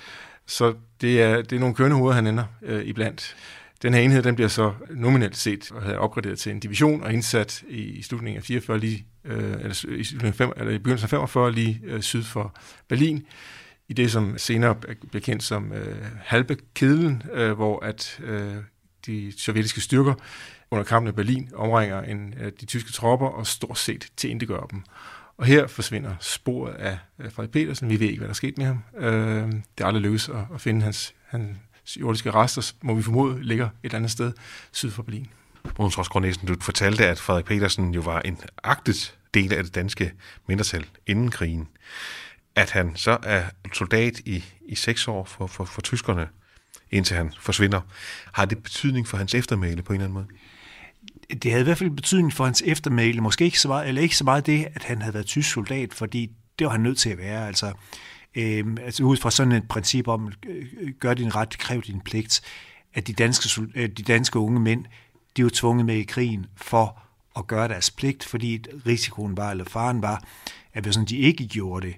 Så det er, det er nogle kørende hoveder, han ender øh, iblandt. Den her enhed den bliver så nominelt set havde opgraderet til en division og indsat i, i slutningen af 44 lige, øh, eller, i, slutningen af 5, eller i begyndelsen af 45 lige øh, syd for Berlin i det, som senere bliver kendt som øh, Halbekedlen, øh, hvor at øh, de sovjetiske styrker under kampen i Berlin omringer en, øh, de tyske tropper og stort set til dem. Og her forsvinder sporet af øh, Frederik Petersen. Vi ved ikke, hvad der er sket med ham. Øh, det er aldrig lykkedes at, at finde hans, hans jordiske rester, må vi formode, ligger et andet sted syd for Berlin. Bruns Rosgaard du fortalte, at Frederik Petersen jo var en agtet del af det danske mindretal inden krigen at han så er soldat i, i seks år for, for, for tyskerne, indtil han forsvinder. Har det betydning for hans eftermæle på en eller anden måde? Det havde i hvert fald betydning for hans eftermæle. Måske ikke så meget, eller ikke så meget det, at han havde været tysk soldat, fordi det var han nødt til at være. Altså, øh, altså ud fra sådan et princip om, øh, gør din ret, kræv din pligt, at de danske, øh, de danske unge mænd, de var tvunget med i krigen for at gøre deres pligt, fordi risikoen var, eller faren var, at hvis de ikke gjorde det,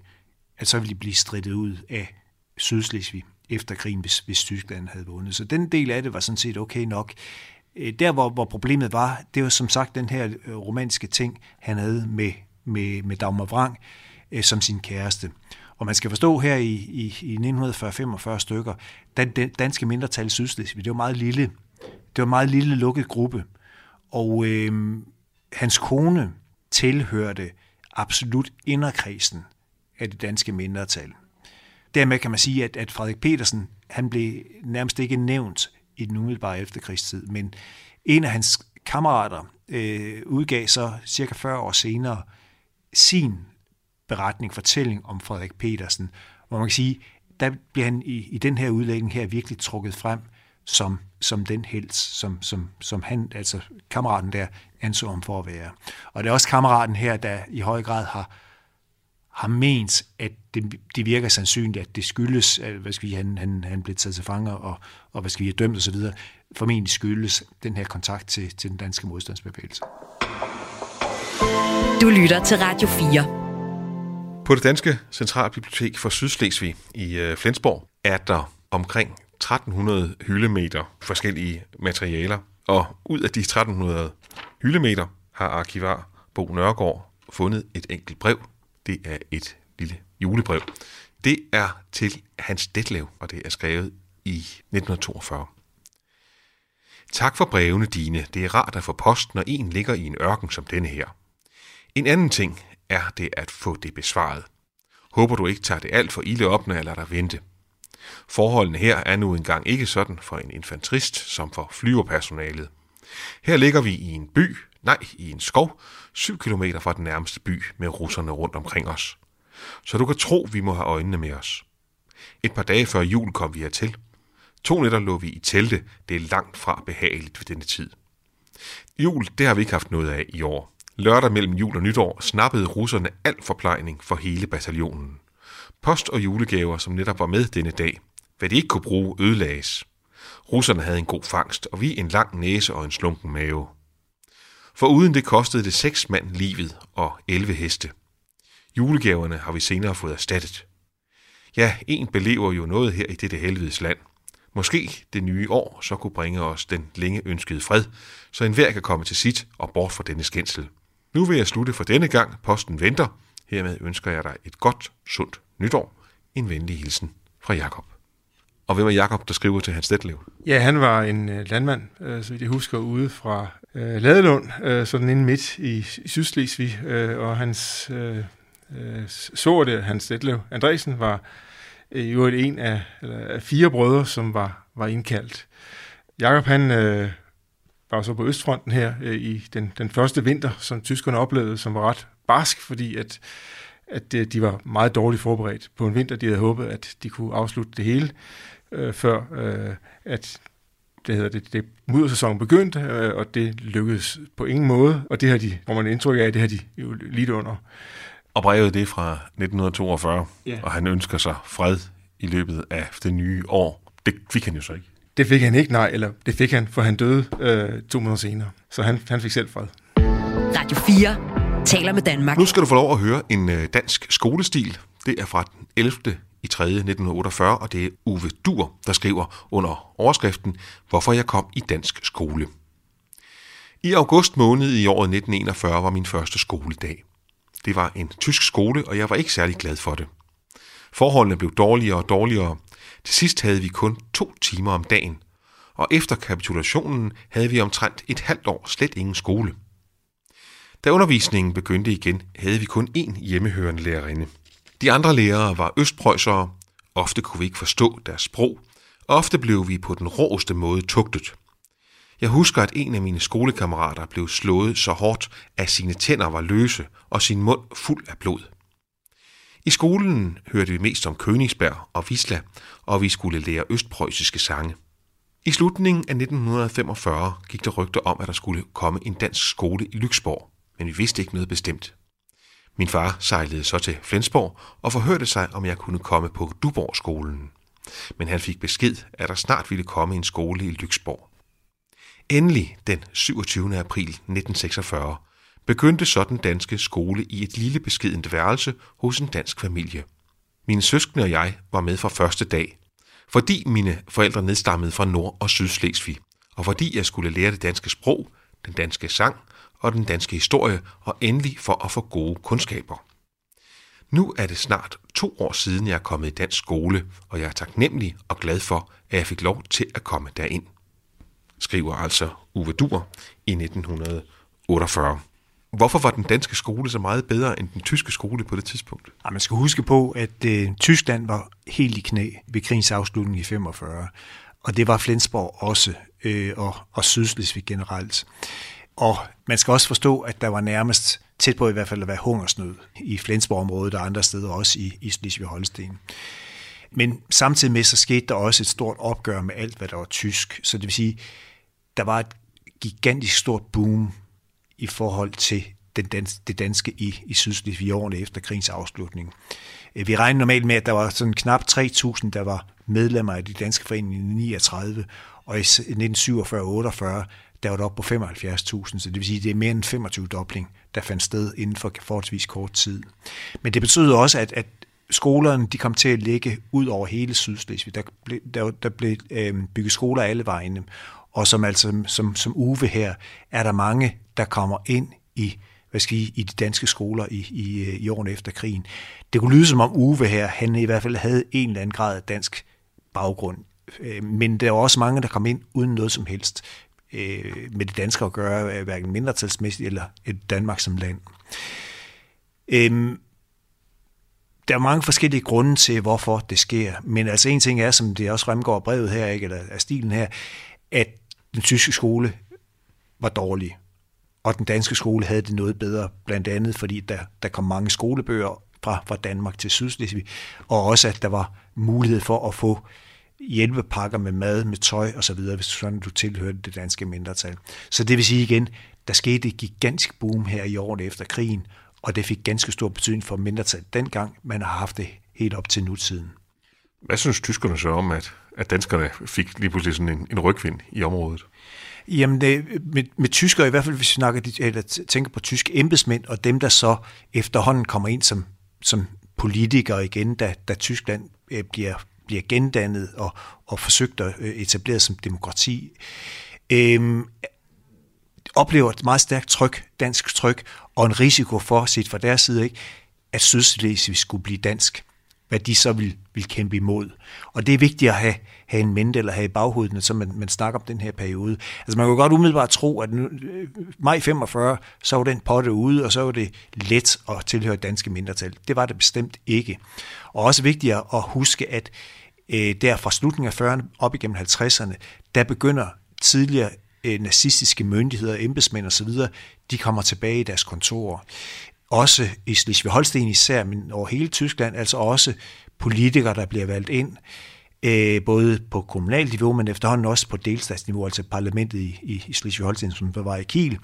at så ville de blive strittet ud af Sydslesvig efter krigen, hvis, hvis Tyskland havde vundet. Så den del af det var sådan set okay nok. Øh, der, hvor, hvor problemet var, det var som sagt den her øh, romanske romantiske ting, han havde med, med, med Dagmar Wrang øh, som sin kæreste. Og man skal forstå her i, i, i 1945 stykker, den, den danske mindretal i Sydslesvig, det var meget lille. Det var en meget lille lukket gruppe. Og øh, hans kone tilhørte absolut inderkredsen af det danske mindretal. Dermed kan man sige, at, at Frederik Petersen han blev nærmest ikke nævnt i den umiddelbare efterkrigstid, men en af hans kammerater øh, udgav så cirka 40 år senere sin beretning, fortælling om Frederik Petersen, hvor man kan sige, der bliver han i, i den her udlægning her virkelig trukket frem som, som den helt, som, som, som han, altså kammeraten der, anså om for at være. Og det er også kammeraten her, der i høj grad har, har ment, at det, det virker sandsynligt, at det skyldes, at hvad skal vi, han, han, han blev taget til fanger og, og hvad skal vi, dømt osv., formentlig skyldes den her kontakt til, til den danske modstandsbevægelse. Du lytter til Radio 4. På det danske Centralbibliotek for Sydslesvig i øh, Flensborg er der omkring 1300 hyldemeter forskellige materialer, og ud af de 1300 hyldemeter har arkivar Bo Nørgaard fundet et enkelt brev. Det er et lille julebrev. Det er til Hans Detlev, og det er skrevet i 1942. Tak for brevene dine. Det er rart at få post, når en ligger i en ørken som denne her. En anden ting er det at få det besvaret. Håber du ikke tager det alt for ilde op, når jeg lader dig vente. Forholdene her er nu engang ikke sådan for en infanterist som for flyverpersonalet. Her ligger vi i en by, nej, i en skov, syv kilometer fra den nærmeste by med russerne rundt omkring os. Så du kan tro, vi må have øjnene med os. Et par dage før jul kom vi hertil. To nætter lå vi i telte. Det er langt fra behageligt ved denne tid. Jul, det har vi ikke haft noget af i år. Lørdag mellem jul og nytår snappede russerne al forplejning for hele bataljonen. Post og julegaver, som netop var med denne dag. Hvad de ikke kunne bruge, ødelagdes. Russerne havde en god fangst, og vi en lang næse og en slunken mave. For uden det kostede det seks mand livet og 11 heste. Julegaverne har vi senere fået erstattet. Ja, en belever jo noget her i dette helvedes land. Måske det nye år så kunne bringe os den længe ønskede fred, så enhver kan komme til sit og bort fra denne skændsel. Nu vil jeg slutte for denne gang. Posten venter. Hermed ønsker jeg dig et godt, sundt nytår. En venlig hilsen fra Jakob. Og hvem er Jakob, der skriver til Hans Detlev? Ja, han var en øh, landmand, øh, så jeg husker, ude fra øh, Ladelund, øh, sådan inde midt i, i Sydslesvig, øh, og hans øh, øh, så det, Hans Detlev Andresen, var øh, jo en af, eller, af fire brødre, som var, var indkaldt. Jakob han øh, var så på Østfronten her øh, i den, den første vinter, som tyskerne oplevede, som var ret barsk, fordi at, at øh, de var meget dårligt forberedt på en vinter. De havde håbet, at de kunne afslutte det hele, øh, før øh, at det hedder det, det muddersæsonen begyndte, øh, og det lykkedes på ingen måde, og det har de, hvor man indtryk af, det har de jo lidt under. Og brevet det er fra 1942, Ja. og han ønsker sig fred i løbet af det nye år. Det fik han jo så ikke. Det fik han ikke, nej, eller det fik han, for han døde øh, to måneder senere. Så han, han fik selv fred. Radio 4 taler med Danmark. Nu skal du få lov at høre en øh, dansk skolestil. Det er fra den 11 i 3. 1948, og det er Uwe Dur, der skriver under overskriften Hvorfor jeg kom i dansk skole. I august måned i året 1941 var min første skoledag. Det var en tysk skole, og jeg var ikke særlig glad for det. Forholdene blev dårligere og dårligere. Til sidst havde vi kun to timer om dagen, og efter kapitulationen havde vi omtrent et halvt år slet ingen skole. Da undervisningen begyndte igen, havde vi kun én hjemmehørende lærerinde. De andre lærere var østprøjsere, ofte kunne vi ikke forstå deres sprog, og ofte blev vi på den råeste måde tugtet. Jeg husker, at en af mine skolekammerater blev slået så hårdt, at sine tænder var løse og sin mund fuld af blod. I skolen hørte vi mest om Königsberg og Wisla, og vi skulle lære østpreussiske sange. I slutningen af 1945 gik der rygter om, at der skulle komme en dansk skole i Lyksborg, men vi vidste ikke noget bestemt. Min far sejlede så til Flensborg og forhørte sig, om jeg kunne komme på Duborg-skolen. Men han fik besked, at der snart ville komme en skole i Lyksborg. Endelig den 27. april 1946 begyndte så den danske skole i et lille beskedent værelse hos en dansk familie. Mine søskende og jeg var med fra første dag, fordi mine forældre nedstammede fra Nord- og Sydslesvig, og fordi jeg skulle lære det danske sprog, den danske sang og den danske historie, og endelig for at få gode kundskaber. Nu er det snart to år siden, jeg er kommet i dansk skole, og jeg er taknemmelig og glad for, at jeg fik lov til at komme derind, skriver altså Uwe Dur i 1948. Hvorfor var den danske skole så meget bedre end den tyske skole på det tidspunkt? Ja, man skal huske på, at øh, Tyskland var helt i knæ ved krigens afslutning i 45, og det var Flensborg også, øh, og, og Sydslesvig generelt. Og man skal også forstå, at der var nærmest tæt på i hvert fald at være hungersnød i Flensborg-området og andre steder, også i, i Slesvig-Holsten. Men samtidig med, så skete der også et stort opgør med alt, hvad der var tysk. Så det vil sige, der var et gigantisk stort boom i forhold til den dans, det danske i, i Sydslesvig i årene efter krigens afslutning. Øh, vi regner normalt med, at der var sådan knap 3.000, der var medlemmer af de danske foreninger i 39, og i 1947-48, der var det op på 75.000, så det vil sige, at det er mere end 25 dobling, der fandt sted inden for forholdsvis kort tid. Men det betyder også, at, at skolerne de kom til at ligge ud over hele Sydslesvig. Der blev, der, der blev øh, bygget skoler alle vegne, og som, altså, som, som Uwe her, er der mange, der kommer ind i hvad skal I, i de danske skoler i, i, øh, i årene efter krigen. Det kunne lyde som om Uwe her, han i hvert fald havde en eller anden grad af dansk baggrund. Øh, men der var også mange, der kom ind uden noget som helst øh, med det danske at gøre, øh, hverken mindretalsmæssigt eller et Danmark som land. Øhm, der er mange forskellige grunde til, hvorfor det sker. Men altså en ting er, som det også fremgår af brevet her, ikke, eller af stilen her, at den tyske skole var dårlig. Og den danske skole havde det noget bedre, blandt andet fordi der, der kom mange skolebøger fra, fra Danmark til Sydslesvig, og også at der var mulighed for at få hjælpepakker med mad, med tøj osv., hvis sådan du tilhørte det danske mindretal. Så det vil sige igen, der skete et gigantisk boom her i årene efter krigen, og det fik ganske stor betydning for mindretal dengang, man har haft det helt op til nutiden. Hvad synes tyskerne så om, at, at danskerne fik lige pludselig sådan en, en rygvind i området? Jamen, det, med, med tyskere, i hvert fald hvis vi snakker, eller tænker på tyske embedsmænd, og dem, der så efterhånden kommer ind som, som politikere igen, da, da Tyskland øh, bliver, bliver gendannet og, og forsøgt at øh, etablere som demokrati, øhm, oplever et meget stærkt tryk, dansk tryk, og en risiko for, set fra deres side, ikke, at Sydslesvig skulle blive dansk hvad de så vil, vil kæmpe imod. Og det er vigtigt at have, have en mente eller have i baghovedet, så man, man snakker om den her periode. Altså man kan godt umiddelbart tro, at nu, øh, maj 45, så var den potte ude, og så var det let at tilhøre danske mindretal. Det var det bestemt ikke. Og også vigtigt at huske, at øh, der fra slutningen af 40'erne op igennem 50'erne, der begynder tidligere øh, nazistiske myndigheder, embedsmænd osv., de kommer tilbage i deres kontorer også i Slesvig-Holsten især, men over hele Tyskland, altså også politikere, der bliver valgt ind, øh, både på kommunalt niveau, men efterhånden også på delstatsniveau, altså parlamentet i, i, i Slesvig-Holsten, som var i Kiel,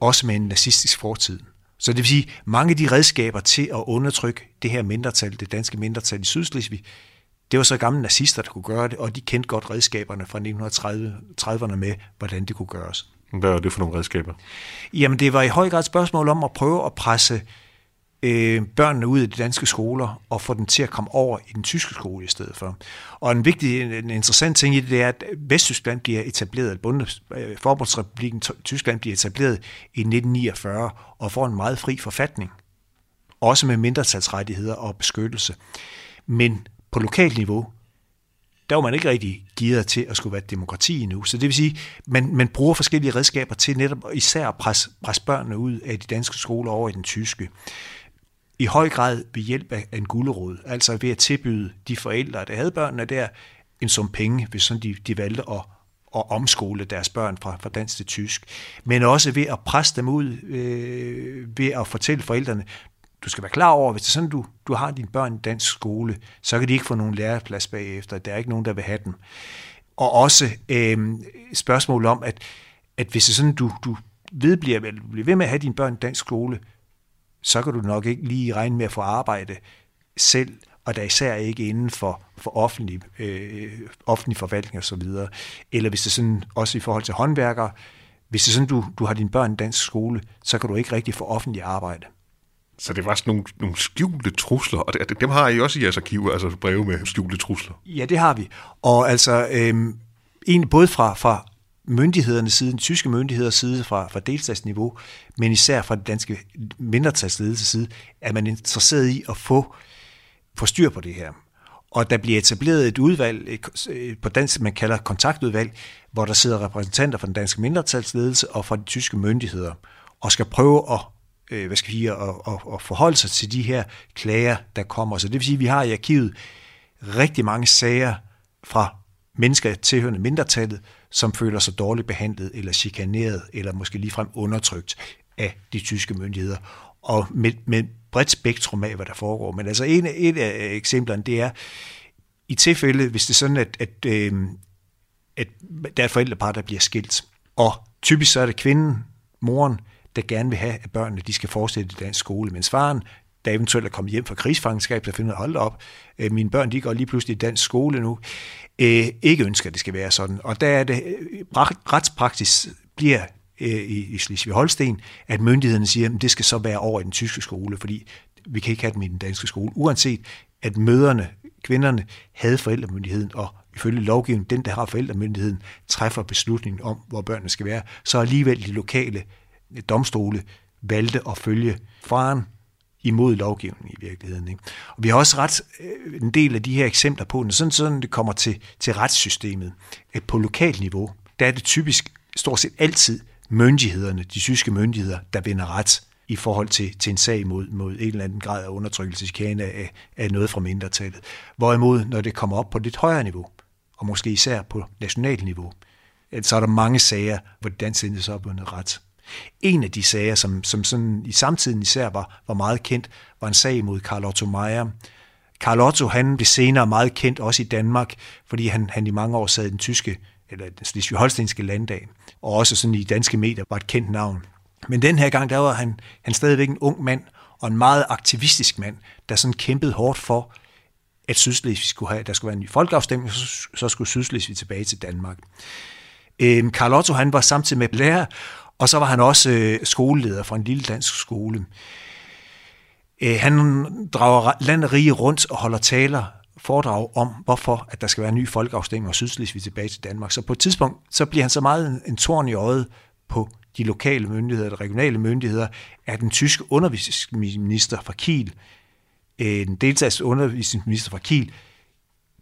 også med en nazistisk fortid. Så det vil sige, mange af de redskaber til at undertrykke det her mindretal, det danske mindretal i Sydslesvig, det var så gamle nazister, der kunne gøre det, og de kendte godt redskaberne fra 1930'erne med, hvordan det kunne gøres. Hvad er det for nogle redskaber? Jamen, det var i høj grad et spørgsmål om at prøve at presse øh, børnene ud af de danske skoler og få dem til at komme over i den tyske skole i stedet for. Og en vigtig, en interessant ting i det, det er, at Vesttyskland bliver etableret, Forbundsrepublikken øh, Forbundsrepubliken Tyskland bliver etableret i 1949 og får en meget fri forfatning. Også med mindretalsrettigheder og beskyttelse. Men på lokalt niveau, der var man ikke rigtig gearet til at skulle være demokrati endnu. Så det vil sige, man, man bruger forskellige redskaber til netop især at presse, presse børnene ud af de danske skoler over i den tyske. I høj grad ved hjælp af en gulderåd, altså ved at tilbyde de forældre, der havde børnene der, en sum penge, hvis sådan de, de valgte at, at omskole deres børn fra, fra dansk til tysk. Men også ved at presse dem ud, øh, ved at fortælle forældrene, du skal være klar over, hvis det er sådan, du, du har dine børn i dansk skole, så kan de ikke få nogen læreplads bagefter. Der er ikke nogen, der vil have dem. Og også øh, spørgsmål om, at, at hvis det er sådan, du, du vedbliver, eller bliver ved med at have dine børn i dansk skole, så kan du nok ikke lige regne med at få arbejde selv, og der især ikke inden for, for offentlig, øh, offentlig forvaltning osv. Eller hvis det er sådan, også i forhold til håndværkere, hvis det er sådan, du, du har dine børn i dansk skole, så kan du ikke rigtig få offentlig arbejde. Så det var sådan nogle, nogle skjulte trusler, og det, dem har I også i jeres arkiv, altså breve med skjulte trusler. Ja, det har vi. Og altså, øhm, egentlig både fra, fra myndighedernes side, den tyske myndigheders side, fra, fra delstatsniveau, men især fra den danske mindretalsledelses side, er man interesseret i at få, få styr på det her. Og der bliver etableret et udvalg, øh, på dansk man kalder kontaktudvalg, hvor der sidder repræsentanter fra den danske mindretalsledelse og fra de tyske myndigheder, og skal prøve at øh, hvad skal vi sige, at, at, at forholde sig til de her klager, der kommer. Så det vil sige, at vi har i arkivet rigtig mange sager fra mennesker tilhørende mindretallet, som føler sig dårligt behandlet eller chikaneret eller måske ligefrem undertrykt af de tyske myndigheder. Og med, med bredt spektrum af, hvad der foregår. Men altså en, et af eksemplerne, det er i tilfælde, hvis det er sådan, at, at, øh, at der er et forældrepar, der bliver skilt, og typisk så er det kvinden, moren, der gerne vil have, at børnene de skal fortsætte i dansk skole, mens faren der eventuelt er kommet hjem fra krigsfangenskab, der finder, hold op, øh, mine børn de går lige pludselig i dansk skole nu, øh, ikke ønsker, at det skal være sådan. Og der er det, øh, retspraksis bliver øh, i, i Slesvig-Holsten, at myndighederne siger, at det skal så være over i den tyske skole, fordi vi kan ikke have dem i den danske skole, uanset at møderne, kvinderne, havde forældremyndigheden, og ifølge lovgivningen, den, der har forældremyndigheden, træffer beslutningen om, hvor børnene skal være, så alligevel de lokale domstole valgte at følge faren imod lovgivningen i virkeligheden. Ikke? Og vi har også ret øh, en del af de her eksempler på, når sådan, sådan det kommer til, til retssystemet, at på lokalt niveau, der er det typisk stort set altid myndighederne, de tyske myndigheder, der vinder ret i forhold til, til en sag mod, mod en eller anden grad af undertrykkelse, af, af noget fra mindretallet. Hvorimod, når det kommer op på lidt højere niveau, og måske især på nationalt niveau, så er der mange sager, hvor det danske så er bundet ret. En af de sager, som, som sådan i samtiden især var, var meget kendt, var en sag mod Carl Otto Meyer. Carl Otto han blev senere meget kendt også i Danmark, fordi han, han i mange år sad i den tyske, eller den slesvig-holstenske landdag, og også sådan i danske medier var et kendt navn. Men den her gang, der var han, han stadigvæk en ung mand, og en meget aktivistisk mand, der sådan kæmpede hårdt for, at Sydslesvig skulle have, der skulle være en ny folkeafstemning, så, så skulle Sydslesvig tilbage til Danmark. Øhm, Carl Otto, han var samtidig med lærer, og så var han også øh, skoleleder for en lille dansk skole. Øh, han drager landet rige rundt og holder taler, foredrag om, hvorfor at der skal være en ny folkeafstemning og Sydslesvig tilbage til Danmark. Så på et tidspunkt, så bliver han så meget en, en torn i øjet på de lokale myndigheder, de regionale myndigheder, at den tyske undervisningsminister fra Kiel, øh, en deltags undervisningsminister fra Kiel,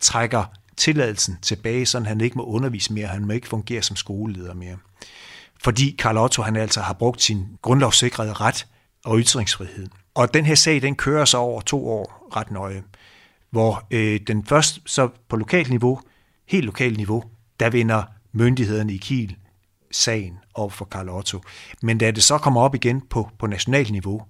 trækker tilladelsen tilbage, så han ikke må undervise mere, han må ikke fungere som skoleleder mere fordi Karl Otto han altså har brugt sin grundlovssikrede ret og ytringsfrihed. Og den her sag, den kører så over to år ret nøje, hvor øh, den først så på lokalt niveau, helt lokalt niveau, der vinder myndighederne i Kiel sagen over for Karl Otto. Men da det så kommer op igen på, på nationalt niveau,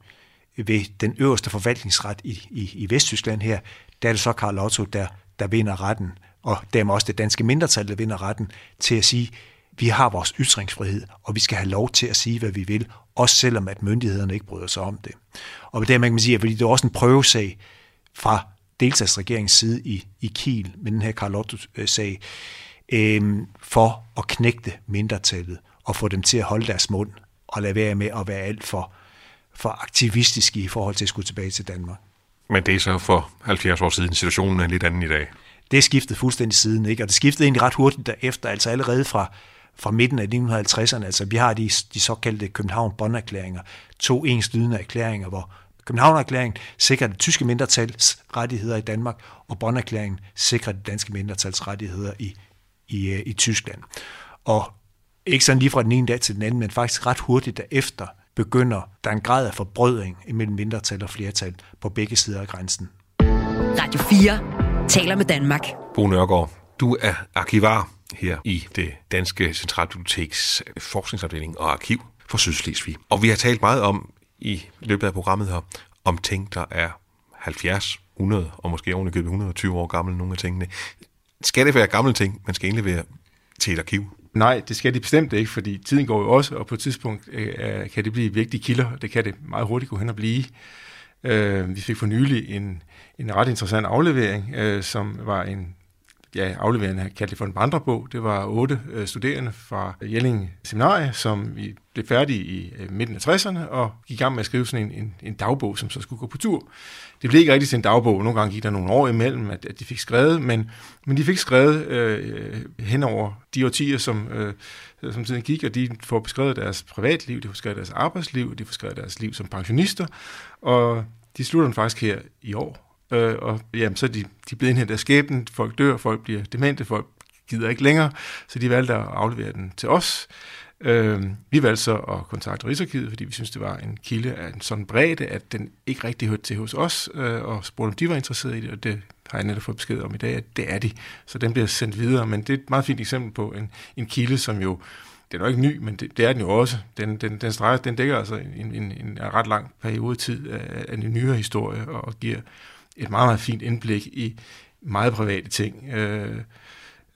øh, ved den øverste forvaltningsret i, i, i Vesttyskland her, der er det så Karl Otto, der, der vinder retten, og dermed også det danske mindretal, der vinder retten til at sige, vi har vores ytringsfrihed, og vi skal have lov til at sige, hvad vi vil, også selvom at myndighederne ikke bryder sig om det. Og det man kan sige, at det er også en prøvesag fra delstatsregeringens side i, i Kiel med den her Carlotto-sag, øh, for at knægte mindretallet og få dem til at holde deres mund og lade være med at være alt for, for aktivistiske i forhold til at skulle tilbage til Danmark. Men det er så for 70 år siden. Situationen er lidt anden i dag. Det skiftet fuldstændig siden, ikke? og det skiftede egentlig ret hurtigt derefter, altså allerede fra fra midten af 1950'erne. Altså, vi har de, de såkaldte København-Bonn-erklæringer, to enslydende erklæringer, hvor København-erklæringen sikrer det tyske mindretals rettigheder i Danmark, og Bonn-erklæringen sikrer det danske mindretals rettigheder i, i, øh, i Tyskland. Og ikke sådan lige fra den ene dag til den anden, men faktisk ret hurtigt derefter begynder der en grad af forbrødring imellem mindretal og flertal på begge sider af grænsen. Radio 4 taler med Danmark. Bo Nørgaard, du er arkivar her i det Danske Centralbiblioteks forskningsafdeling og arkiv for Sydslesvig. Og vi har talt meget om i løbet af programmet her, om ting, der er 70, 100 og måske ovenikøbet 120 år gamle, nogle af tingene. Skal det være gamle ting, man skal egentlig være til et arkiv? Nej, det skal de bestemt ikke, fordi tiden går jo også, og på et tidspunkt øh, øh kan det blive vigtige kilder. Det kan det meget hurtigt gå hen og blive. Øh, vi fik for nylig en, en ret interessant aflevering, øh, som var en ja, afleverende kaldte det for en vandrebog. Det var otte øh, studerende fra Jelling Seminarie, som vi blev færdige i øh, midten af 60'erne og gik i gang med at skrive sådan en, en, en dagbog, som så skulle gå på tur. Det blev ikke rigtig til en dagbog. Nogle gange gik der nogle år imellem, at, at de fik skrevet, men, men de fik skrevet øh, hen over de årtier, som, øh, som tiden gik, og de får beskrevet deres privatliv, de får beskrevet deres arbejdsliv, de får beskrevet deres liv som pensionister, og de slutter den faktisk her i år, øh, og jamen, så er de, de blevet indhentet af skæbnen, folk dør, folk bliver demente, folk gider ikke længere, så de valgte at aflevere den til os. Øh, vi valgte så at kontakte Rigsarkivet, fordi vi synes det var en kilde af en sådan bredde, at den ikke rigtig hørte til hos os, øh, og spurgte, om de var interesserede i det, og det har jeg netop fået besked om i dag, at det er de. Så den bliver sendt videre, men det er et meget fint eksempel på en, en kilde, som jo det er nok ikke ny, men det, det er den jo også. Den, den, den, streger, den dækker altså en, en, en ret lang periode tid af, af en nyere historie og giver et meget, meget fint indblik i meget private ting. Øh,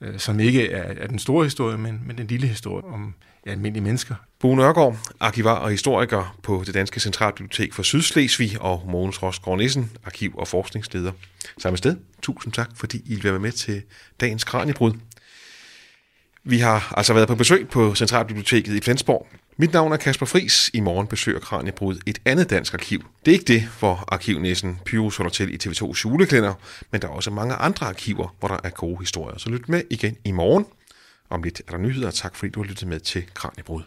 øh, som ikke er, er den store historie, men, men den lille historie om ja, almindelige mennesker. Bo Nørgaard, arkivar og historiker på det Danske Centralbibliotek for Sydslesvig, og Mogens Rosgaard Nissen, arkiv- og forskningsleder. Samme sted. Tusind tak, fordi I vil være med til dagens Kranjebrud. Vi har altså været på besøg på Centralbiblioteket i Flensborg. Mit navn er Kasper Fris. I morgen besøger Kranjebrud et andet dansk arkiv. Det er ikke det, hvor arkivnæsen Pyrus holder til i TV2's juleklænder, men der er også mange andre arkiver, hvor der er gode historier. Så lyt med igen i morgen. Om lidt er der nyheder. Tak fordi du har lyttet med til Kranjebrud.